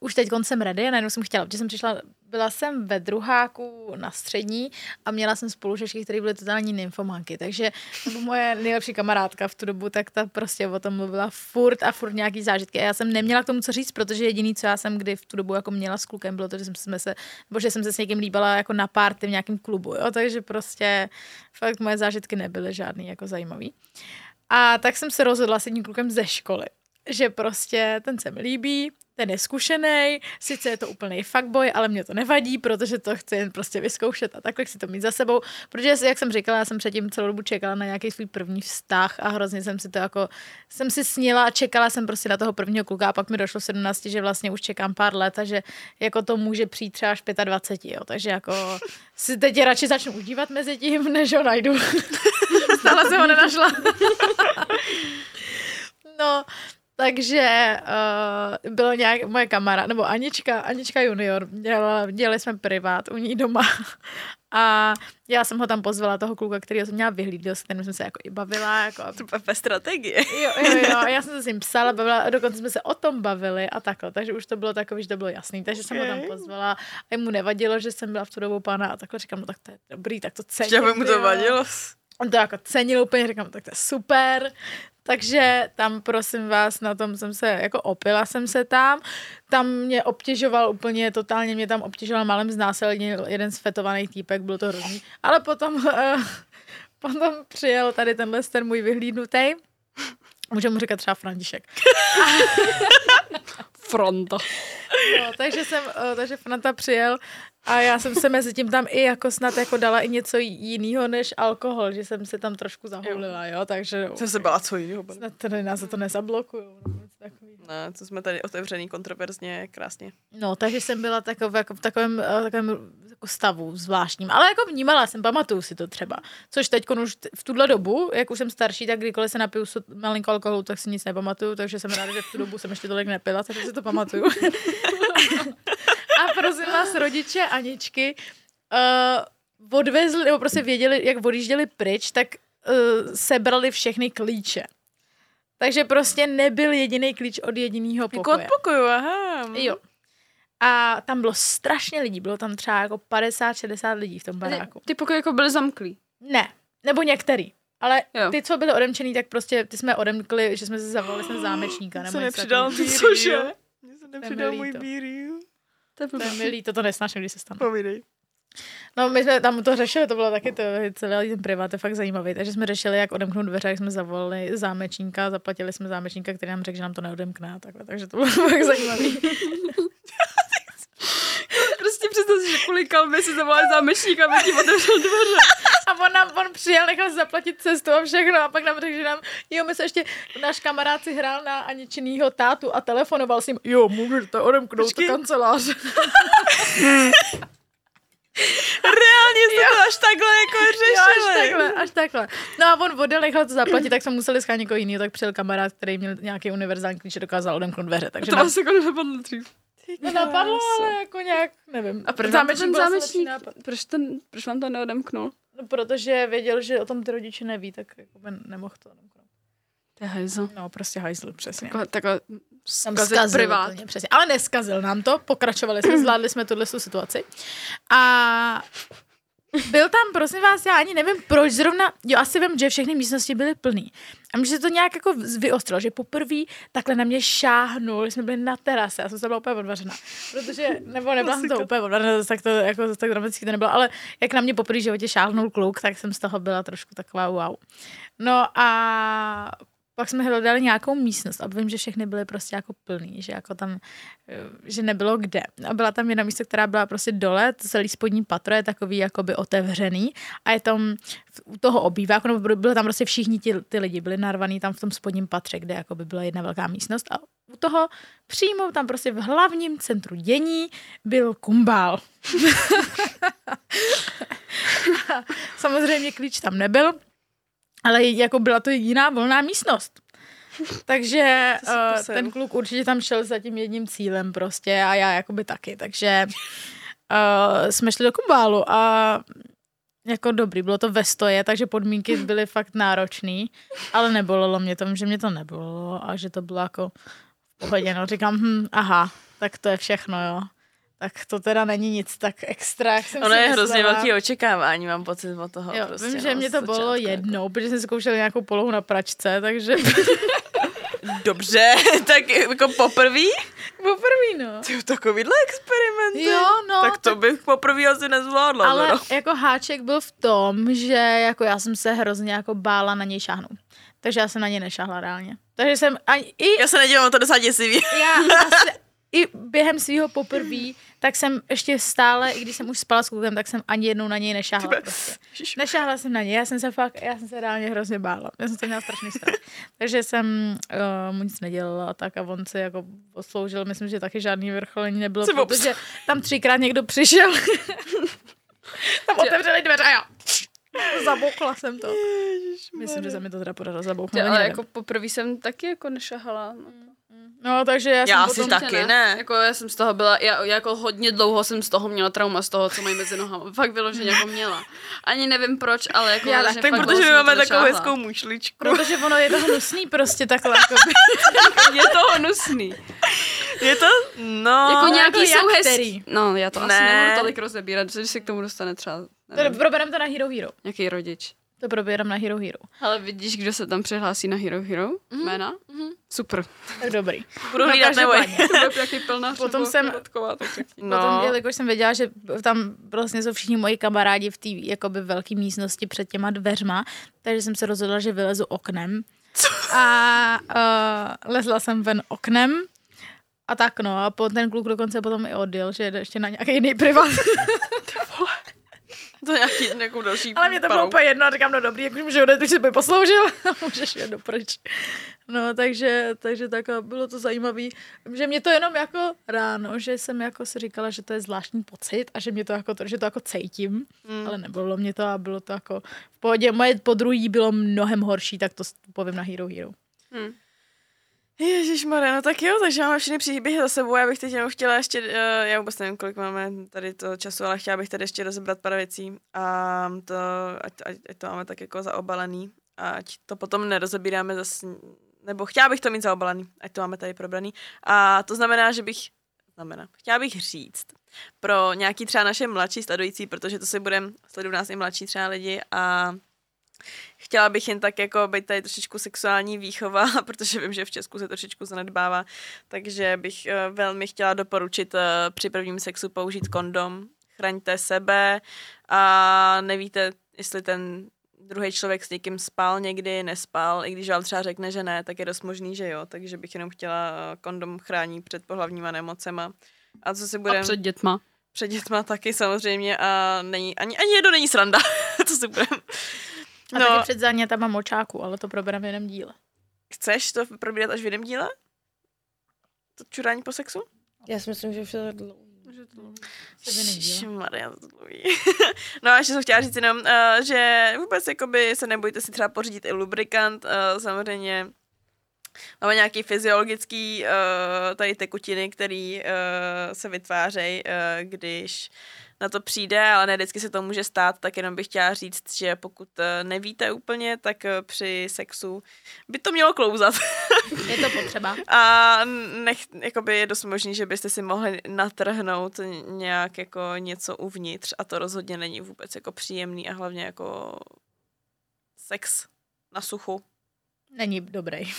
už teď jsem ready a najednou jsem chtěla, protože jsem přišla, byla jsem ve druháku na střední a měla jsem spolužačky, které byly totální nymfomanky, takže moje nejlepší kamarádka v tu dobu, tak ta prostě o tom mluvila furt a furt nějaký zážitky a já jsem neměla k tomu co říct, protože jediný, co já jsem kdy v tu dobu jako měla s klukem, bylo to, že jsme se, nebo že jsem se s někým líbala jako na párty v nějakém klubu, jo, takže prostě fakt moje zážitky nebyly žádný jako zajímavý. A tak jsem se rozhodla s jedním klukem ze školy, že prostě ten se mi líbí, ten je zkušený, sice je to úplný fuckboy, ale mě to nevadí, protože to chci jen prostě vyzkoušet a takhle si to mít za sebou, protože jak jsem říkala, já jsem předtím celou dobu čekala na nějaký svůj první vztah a hrozně jsem si to jako, jsem si snila a čekala jsem prostě na toho prvního kluka a pak mi došlo v 17, že vlastně už čekám pár let a že jako to může přijít třeba až 25, jo, takže jako si teď radši začnu užívat mezi tím, než ho najdu. Stále jsem ho nenašla. no, takže uh, bylo nějak moje kamarád, nebo Anička, Anička junior, dělala, dělali jsme privát u ní doma a já jsem ho tam pozvala, toho kluka, který jsem měla vyhlídl, s kterým jsem se jako i bavila. Jako, To je ve strategii. jo, jo, jo, a já jsem se s ním psala, bavila, a dokonce jsme se o tom bavili a takhle, takže už to bylo takové, že to bylo jasný, takže jsem ho tam pozvala a mu nevadilo, že jsem byla v tu dobu pána a takhle říkám, no tak to je dobrý, tak to cením. Že by mu to vadilo. On to jako cenil úplně, říkám, tak to je super. Takže tam, prosím vás, na tom jsem se, jako opila jsem se tam. Tam mě obtěžoval úplně, totálně mě tam obtěžoval malem znásilnil jeden sfetovaný týpek, bylo to hrozný. Ale potom, uh, potom přijel tady tenhle ten můj vyhlídnutý. Můžeme mu říkat třeba František. Fronta. No, takže jsem, uh, takže Franta přijel a já jsem se mezi tím tam i jako snad jako dala i něco jiného než alkohol, že jsem se tam trošku zahulila, jo, takže Jsem se bála, co jiného. snad tady nás za to nezablokujou. nebo něco takového. Ne, to jsme tady otevřený kontroverzně, krásně. No, takže jsem byla takové, jako v takovém, eh, takovém stavu zvláštním. Ale jako vnímala jsem, pamatuju si to třeba. Což teď už v tuhle dobu, jak už jsem starší, tak kdykoliv se napiju malinko alkoholu, tak si nic nepamatuju, takže jsem ráda, že v tu dobu jsem ještě tolik nepila, takže si to pamatuju. A prosím vás, rodiče Aničky uh, odvezli, nebo prostě věděli, jak odjížděli pryč, tak uh, sebrali všechny klíče. Takže prostě nebyl jediný klíč od jediného Jako pokoje. od pokoju, aha. Jo. A tam bylo strašně lidí, bylo tam třeba jako 50-60 lidí v tom baráku. Ty pokoje jako byly zamklý. Ne, nebo některý. Ale Jo. ty, co byly odemčený, tak prostě ty jsme odemkli, že jsme se zavolali jsem zámečníka. Nebo se nepřidal. Cože? Mně se mi nepřidal můj bírí. To je To je blbý. milý, to to nesnáším, když se stane. Povídej. No, my jsme tam to řešili, to bylo taky to, celý ten privát je fakt zajímavý. Takže jsme řešili, jak odemknout dveře, jak jsme zavolali zámečníka, zaplatili jsme zámečníka, který nám řekl, že nám to neodemkne a takhle. Takže to bylo fakt zajímavý. Představ si, že kvůli kalbě si zavolali zámečník, aby ti otevřel dveře. A on nám on přijel, nechal zaplatit cestu a všechno a pak nám řekl, že nám, jo, my se ještě, náš kamarád si hrál na Aničinýho tátu a telefonoval s ním, jo, můžete odemknout Počkej. kancelář. Reálně jste to až takhle jako Jo, řešili. až takhle, až takhle. No a on odjel, nechal to zaplatit, tak jsme museli schánět někoho jiného, tak přijel kamarád, který měl nějaký univerzální klíč a dokázal odemknout dveře. Takže To nám vás jako nenapadlo dřív. To napadlo, ale jako nějak, nevím. A proč vám to ten zámečník, proč, ten, proč vám to neodemknul? No, protože věděl, že o tom ty rodiče neví, tak jako by nemohl to odemknout. To je hajzl. No, prostě hajzl, přesně. Takhle, takhle Tam zkazit zkazil privát. Úplně, přesně. Ale neskazil nám to, pokračovali jsme, zvládli jsme tuhle tu situaci. A byl tam, prosím vás, já ani nevím, proč zrovna, jo, asi vím, že všechny místnosti byly plný. A mě se to nějak jako vyostrilo, že poprvé takhle na mě šáhnul, jsme byli na terase, já jsem se byla úplně odvařena. Protože, nebo nebyla jsem to úplně odvařena, zase tak to, jako, zase tak dramaticky to nebylo, ale jak na mě poprvé životě šáhnul kluk, tak jsem z toho byla trošku taková wow. No a pak jsme hledali nějakou místnost a vím, že všechny byly prostě jako plný, že jako tam, eh, že nebylo kde. A byla tam jedna místo, která byla prostě dole, celý spodní patro je takový jakoby otevřený a je tam u toho obýváku, nebo byly tam prostě všichni ti, ty lidi, byli narvaný tam v tom spodním patře, kde jakoby byla jedna velká místnost a u toho přímo tam prostě v hlavním centru dění byl kumbál. Samozřejmě klíč tam nebyl, ale jako byla to jediná volná místnost. Takže uh, ten kluk určitě tam šel za tím jedním cílem prostě a já jakoby taky, takže uh, jsme šli do kumbálu a jako dobrý, bylo to ve stoje, takže podmínky byly fakt náročný, ale nebolelo mě to, že mě to nebolelo a že to bylo jako v pohodě, no říkám, hm, aha, tak to je všechno, jo. Tak to teda není nic tak extra, jak jsem Ono si je hrozně velký očekávání, mám pocit od toho. Jo, prostě, vím, no, že mě z to bylo začátku, jako. jednou, protože jsem zkoušela nějakou polohu na pračce, takže Dobře, tak jako poprvý? poprvé, no. Ty takovýhle experimenty. Jo, no, tak to bych poprvé asi nezvládla. ale Zoro. jako háček byl v tom, že jako já jsem se hrozně jako bála na něj šáhnout. Takže já jsem na něj nešahla reálně. Takže jsem ani, i Já se nedívám, to docela děsivý. já asi, i během svého poprví, tak jsem ještě stále, i když jsem už spala s klukem, tak jsem ani jednou na něj nešáhla. Prostě. Nešáhla jsem na něj, já jsem se fakt, já jsem se reálně hrozně bála. Já jsem to měla strašný strach. Takže jsem uh, mu nic nedělala tak a on se jako osloužil, myslím, že taky žádný vrcholení nebylo, Se protože tam třikrát někdo přišel. tam otevřeli dveře a já zabouchla jsem to. Myslím, že se mi to teda podařilo zabouchnout. Ale nevím. jako poprvé jsem taky jako nešahala. No. No, takže já, Já jsem asi potom... tak. Taky Že ne. Jako já jsem z toho byla, já, jako hodně dlouho jsem z toho měla trauma z toho, co mají mezi nohama. Fakt vyloženě jako měla. Ani nevím proč, ale jako Já Tak fakt protože my máme to takovou nešáhla. hezkou mušličku. Protože ono je to hnusný prostě takhle. Jako Je to hnusný. Je to? No. jako nějaký jako jsou hezký. který? No, já to asi Ne. nebudu tolik rozebírat, protože se k tomu dostane třeba probereme to na Hero Hero. nějaký rodič. To probereme na Hero Hero. Ale vidíš, kdo se tam přihlásí na Hero Hero? Mhm. Jména? Super. Tak dobrý. Budu No, hlídat nebo jaký plná Potom jsem- tak No. Potom, No. jelikož jsem věděla, že tam vlastně jsou všichni moji kamarádi v té jakoby velké místnosti před těma dveřma, takže jsem se rozhodla, že vylezu oknem. A uh, lezla jsem ven oknem a tak no. A po, ten kluk dokonce potom i odjel, že jede ještě na nějaký jiný privát. To nějaký nějakou další Ale mě to bylo úplně jedno a říkám, no dobrý, jak už odjet, tak si by posloužil a můžeš jít do pryč. No, takže, takže tak bylo to zajímavé, že mě to jenom jako ráno, že jsem jako si říkala, že to je zvláštní pocit a že mě to jako, že to jako cítím, mm. ale nebylo mě to a bylo to jako v pohodě. Moje podruhý bylo mnohem horší, tak to povím na Hero Hero. Ježíš no tak jo, takže máme všechny příběhy za sebou. Já bych teď jenom chtěla ještě, uh, já vůbec nevím, kolik máme tady to času, ale chtěla bych tady ještě rozebrat pár věcí a to, ať, ať, ať to máme tak jako zaobalený, ať to potom nerozebíráme zase, nebo chtěla bych to mít zaobalený, ať to máme tady probraný. A to znamená, že bych, znamená, chtěla bych říct pro nějaký třeba naše mladší sledující, protože to si budeme, sledují nás i mladší třeba lidi a chtěla bych jen tak jako být tady trošičku sexuální výchova, protože vím, že v Česku se trošičku zanedbává, takže bych eh, velmi chtěla doporučit eh, při prvním sexu použít kondom. Chraňte sebe a nevíte, jestli ten druhý člověk s někým spal někdy, nespal, i když vám třeba řekne, že ne, tak je dost možný, že jo, takže bych jenom chtěla eh, kondom chránit před pohlavníma nemocema. A co si A budeme... před dětma. Před dětma taky samozřejmě a není, ani, ani jedno není sranda, co si budem. A no. taky před zánětama močáku, ale to probereme v jiném díle. chceš to probírat až v jiném díle? To čurání po sexu? Já si myslím, že už je to dlouho. Maria, to dlouhý. no a ještě jsem chtěla říct jenom, uh, že vůbec jakoby se nebojte si třeba pořídit i lubrikant, uh, samozřejmě Máme nějaký fyziologický uh, tady tekutiny, které uh, se vytvářejí, uh, když na to přijde, ale ne vždycky se to může stát, tak jenom bych chtěla říct, že pokud uh, nevíte úplně, tak uh, při sexu by to mělo klouzat. Je to potřeba. A nech, jakoby je dost možný, že byste si mohli natrhnout nějak jako něco uvnitř a to rozhodně není vůbec jako příjemný a hlavně jako sex na suchu Není dobrý.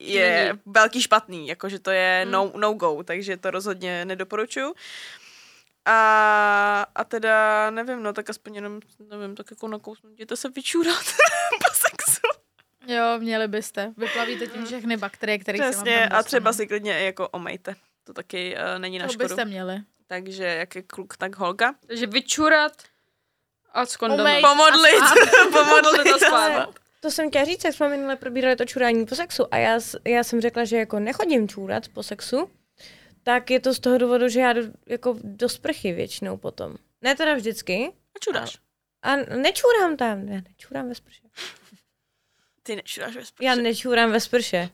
je velký špatný, jakože to je Hmm. no, no go, takže to rozhodně nedoporučuju. A, a teda, nevím, no tak aspoň jenom, nevím, tak jako nakousnout, jděte se vyčůrat po sexu. Jo, měli byste. Vyplavíte tím všechny bakterie, které se vám tam a třeba si klidně jako omejte. To taky uh, není na To škodu. byste měli. Takže jak je kluk, tak holka. Takže vyčurat a s kondomem. Umej. Pomodlit, pomodlit to spát. Ale to jsem chtěla říct, jak jsme minule probírali to čurání po sexu a já, já jsem řekla, že jako nechodím čůrat po sexu, tak je to z toho důvodu, že já jdu jako do sprchy většinou potom. Ne teda vždycky. A čuráš. A nečůrám tam, ne, nečůrám ve sprše. Ty nečuráš ve sprše. Já nečůrám ve sprše.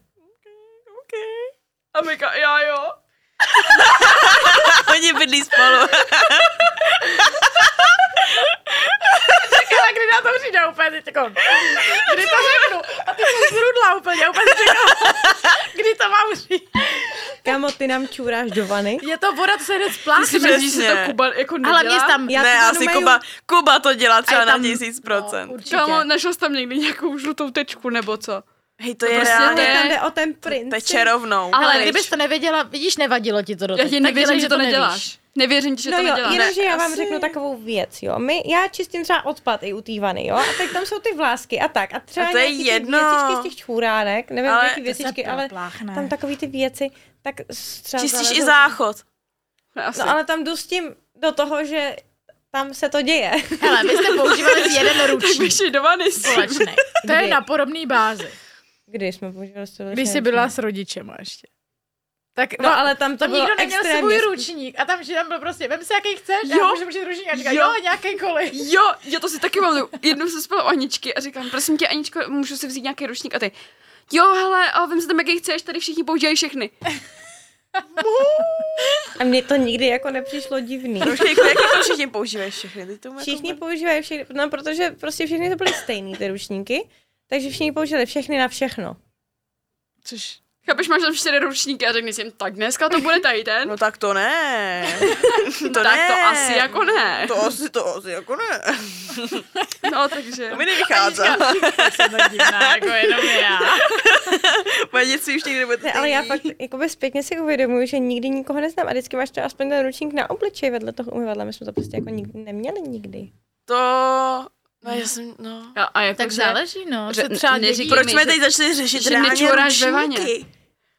Okay. A Mika, já jo. Oni bydlí spolu. Ale kdy na to přijde úplně teď jako, kdy to řeknu? A ty jsi zrudla úplně, úplně si říkala, kdy to mám říct. Kámo, ty nám čůráš do vany? Je to voda, to se hned spláchne. myslíš, že to Přesně. Kuba jako nedělá? Ale mě tam... Já ne, to asi normálně- Kuba, Kuba to dělá třeba tam- na tisíc procent. No, určitě. Kámo, našel jsi tam někdy nějakou žlutou tečku, nebo co? Hej, to To je prostě reálně. Tam jde o ten princip. teče rovnou. Ale pryč. kdybys to nevěděla, vidíš, nevadilo ti to do Já ti nevěřím, že to neděláš. Nevěřím ti, že no to jo, neděláš. jenomže já vám asi- řeknu takovou věc, jo. My, já čistím třeba odpad i u té vany, jo. A teď tam jsou ty vlásky a tak. A třeba A to je jedno. věcičky z těch čůránek, nevím, Ale ale jaký to věcičky, ale Pláchne. tam takový ty věci, tak třeba Čistíš i záchod. Asi. No ale tam jdu s tím do toho, že tam se to děje. Hele, vy jste používali jeden ručník Běží do vany. To je na podobné bázi. Kdy jsme používali to Když jsi byla s rodičema ještě. Tak No ale tam to tam bylo nikdo neměl extrémně... svůj ručník a tam, že tam byl prostě, vem si jaký chceš, Jo. a můžeš použít ručník a říká, Jo. jo, nějaký kolik. Jo, jo, to si taky mám. Jednou jsem spala u Aničky a říkám, prosím tě, Aničko, můžu si vzít nějaký ručník a ty. Jo, hele, a vím si tam, jaký chceš, tady všichni používají všechny. A mně to nikdy jako nepřišlo divný. Počkej, jako, jaký to všichni používají všechny? Ty tomu Všichni jako... používají všechny, no protože prostě všechny to byly stejný ty ručníky, takže všichni použili všechny na všechno. Což... Chápeš, máš tam čtyři ručníky a řekni si, jim, tak dneska to bude tady ten. No tak to ne. to tak ne. to asi jako ne. To asi, to asi jako ne. No, takže. To mi nevychází. Jsem tak divná, jako jenom já. Moje děti už někdy nebude Ne, ale já fakt jakoby zpětně si uvědomuji, že nikdy nikoho neznám a vždycky máš to aspoň ten ručník na obličeji vedle toho umyvadla. My jsme to prostě jako nikdy neměli nikdy. To... No, já jsem, no. A, a jako, Tak že- záleží, no. že třeba neříkej. Proč jsme teď začali řešit že nečuráš ve vaně. ručníky?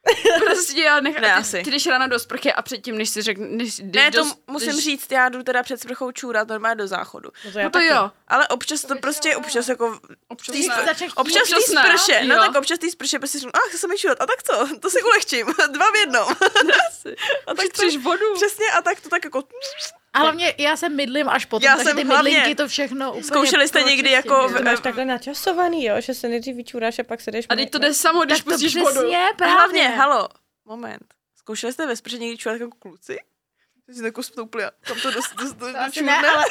Prostě já nech... Ne, ty, asi. ty jdeš ráno do sprchy a předtím, než si řekne... Než, Ne, to do, musím jdeš, říct, já jdu teda před sprchou čůrat normálně do záchodu. No to, No to jo. Ale občas to prostě, občas jako Občas začneš Občas Občas ne, sprše, no tak občas té sprše prostě řeknu, ach, chci se mi čurat, a tak co, to si ulehčím, dva v jednom. a tak to, vodu. přesně, a tak to tak jako, A hlavně já jsem mydlím až potom, Já takže jsem ty hlavně- mydlinky to všechno úplně Zkoušeli jste někdy jako jo. v- To máš takhle načasovaný, jo, že se nejdřív vyčůráš a pak se jdeš... A teď to jde samo, když Tak to pustíš přesně, vodu. a právě. hlavně, halo, moment, zkoušeli jste ve sprše někdy čurat jako kluci? Jsi jako stoupli a tam to dost, dost, dost To asi dočurne? ne, ale...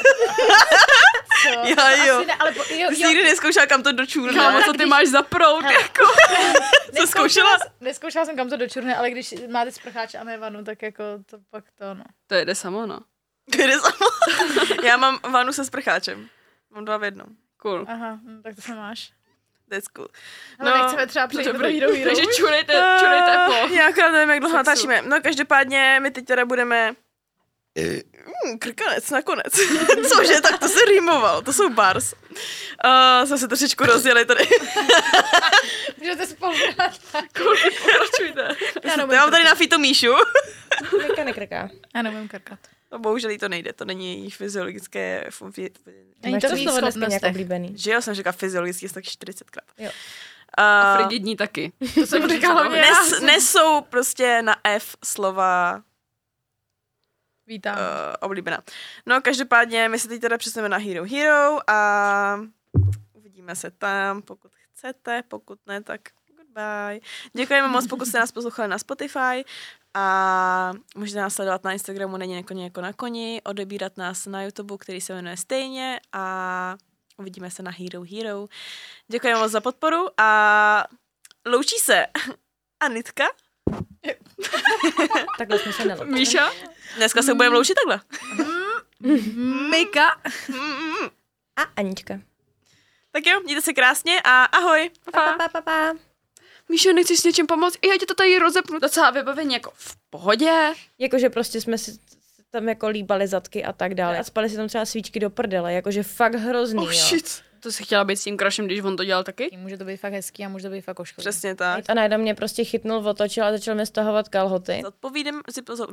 Já, jo. Asi ne, ale po, jo, Ty jsi jo. nikdy neskoušela, kam to dočurne? Kámo, co ty máš za prout, Hele. jako. Co zkoušela? Neskoušela jsem kam to dočurne, ale když máte sprcháč a ne vanu, tak jako to pak to, no. To jde samo, no. Jde samo. Já mám vanu se sprcháčem. Mám dva v jednom. Cool. Aha, hm, tak to se máš. That's cool. Ale nechceme třeba přejít do Dobrý. Hero Hero. Takže čurejte, čurejte po. Já akorát nevím, jak dlouho natáčíme. No každopádně my teď teda budeme Mm, krkanec nakonec. Cože, tak to se rýmoval, to jsou bars. Uh, jsme se trošičku rozjeli tady. Můžete spolu hrát. Pokračujte. Já Já mám tady na Fito Míšu. Krká, nekrká. Já nemůžu krkat. No, bohužel jí to nejde, to není její fyziologické... fu- fi- Není Máš to slovo dneska nějak oblíbený. Že jo, jsem říkala fyziologicky tak 40krát. Jo. Uh, Frigidní taky. To jsem říkala nes, nesou prostě na F slova Vítám. uh, oblíbená. No, každopádně my se teď teda přesuneme na Hero Hero a uvidíme se tam, pokud chcete, pokud ne, tak goodbye. Děkujeme moc, pokud jste nás poslouchali na Spotify a můžete nás sledovat na Instagramu Není nekoně jako na koni, odebírat nás na YouTube, který se jmenuje stejně a uvidíme se na Hero Hero. Děkujeme moc za podporu a loučí se Anitka. Takhle jsme se neloučili. Míša? Dneska se budeme loučit takhle. Mika. A Anička. Tak jo, mějte se krásně a ahoj. Pa, pa, pa, pa. Míša, nechceš s něčím pomoct? I já ti to tady rozepnu. Docela vybavení jako v pohodě. Jakože prostě jsme si tam jako líbali zadky a tak dále. A spali si tam třeba svíčky do prdele, jakože fakt hrozný, Oh jo. shit. To si chtěla být s tím crashem, když on to dělal taky? Může to být fakt hezký a může to být fakt ošklivý. Přesně tak. A najednou mě prostě chytnul, otočil a začal mi stahovat kalhoty. Zodpovídám si pozor.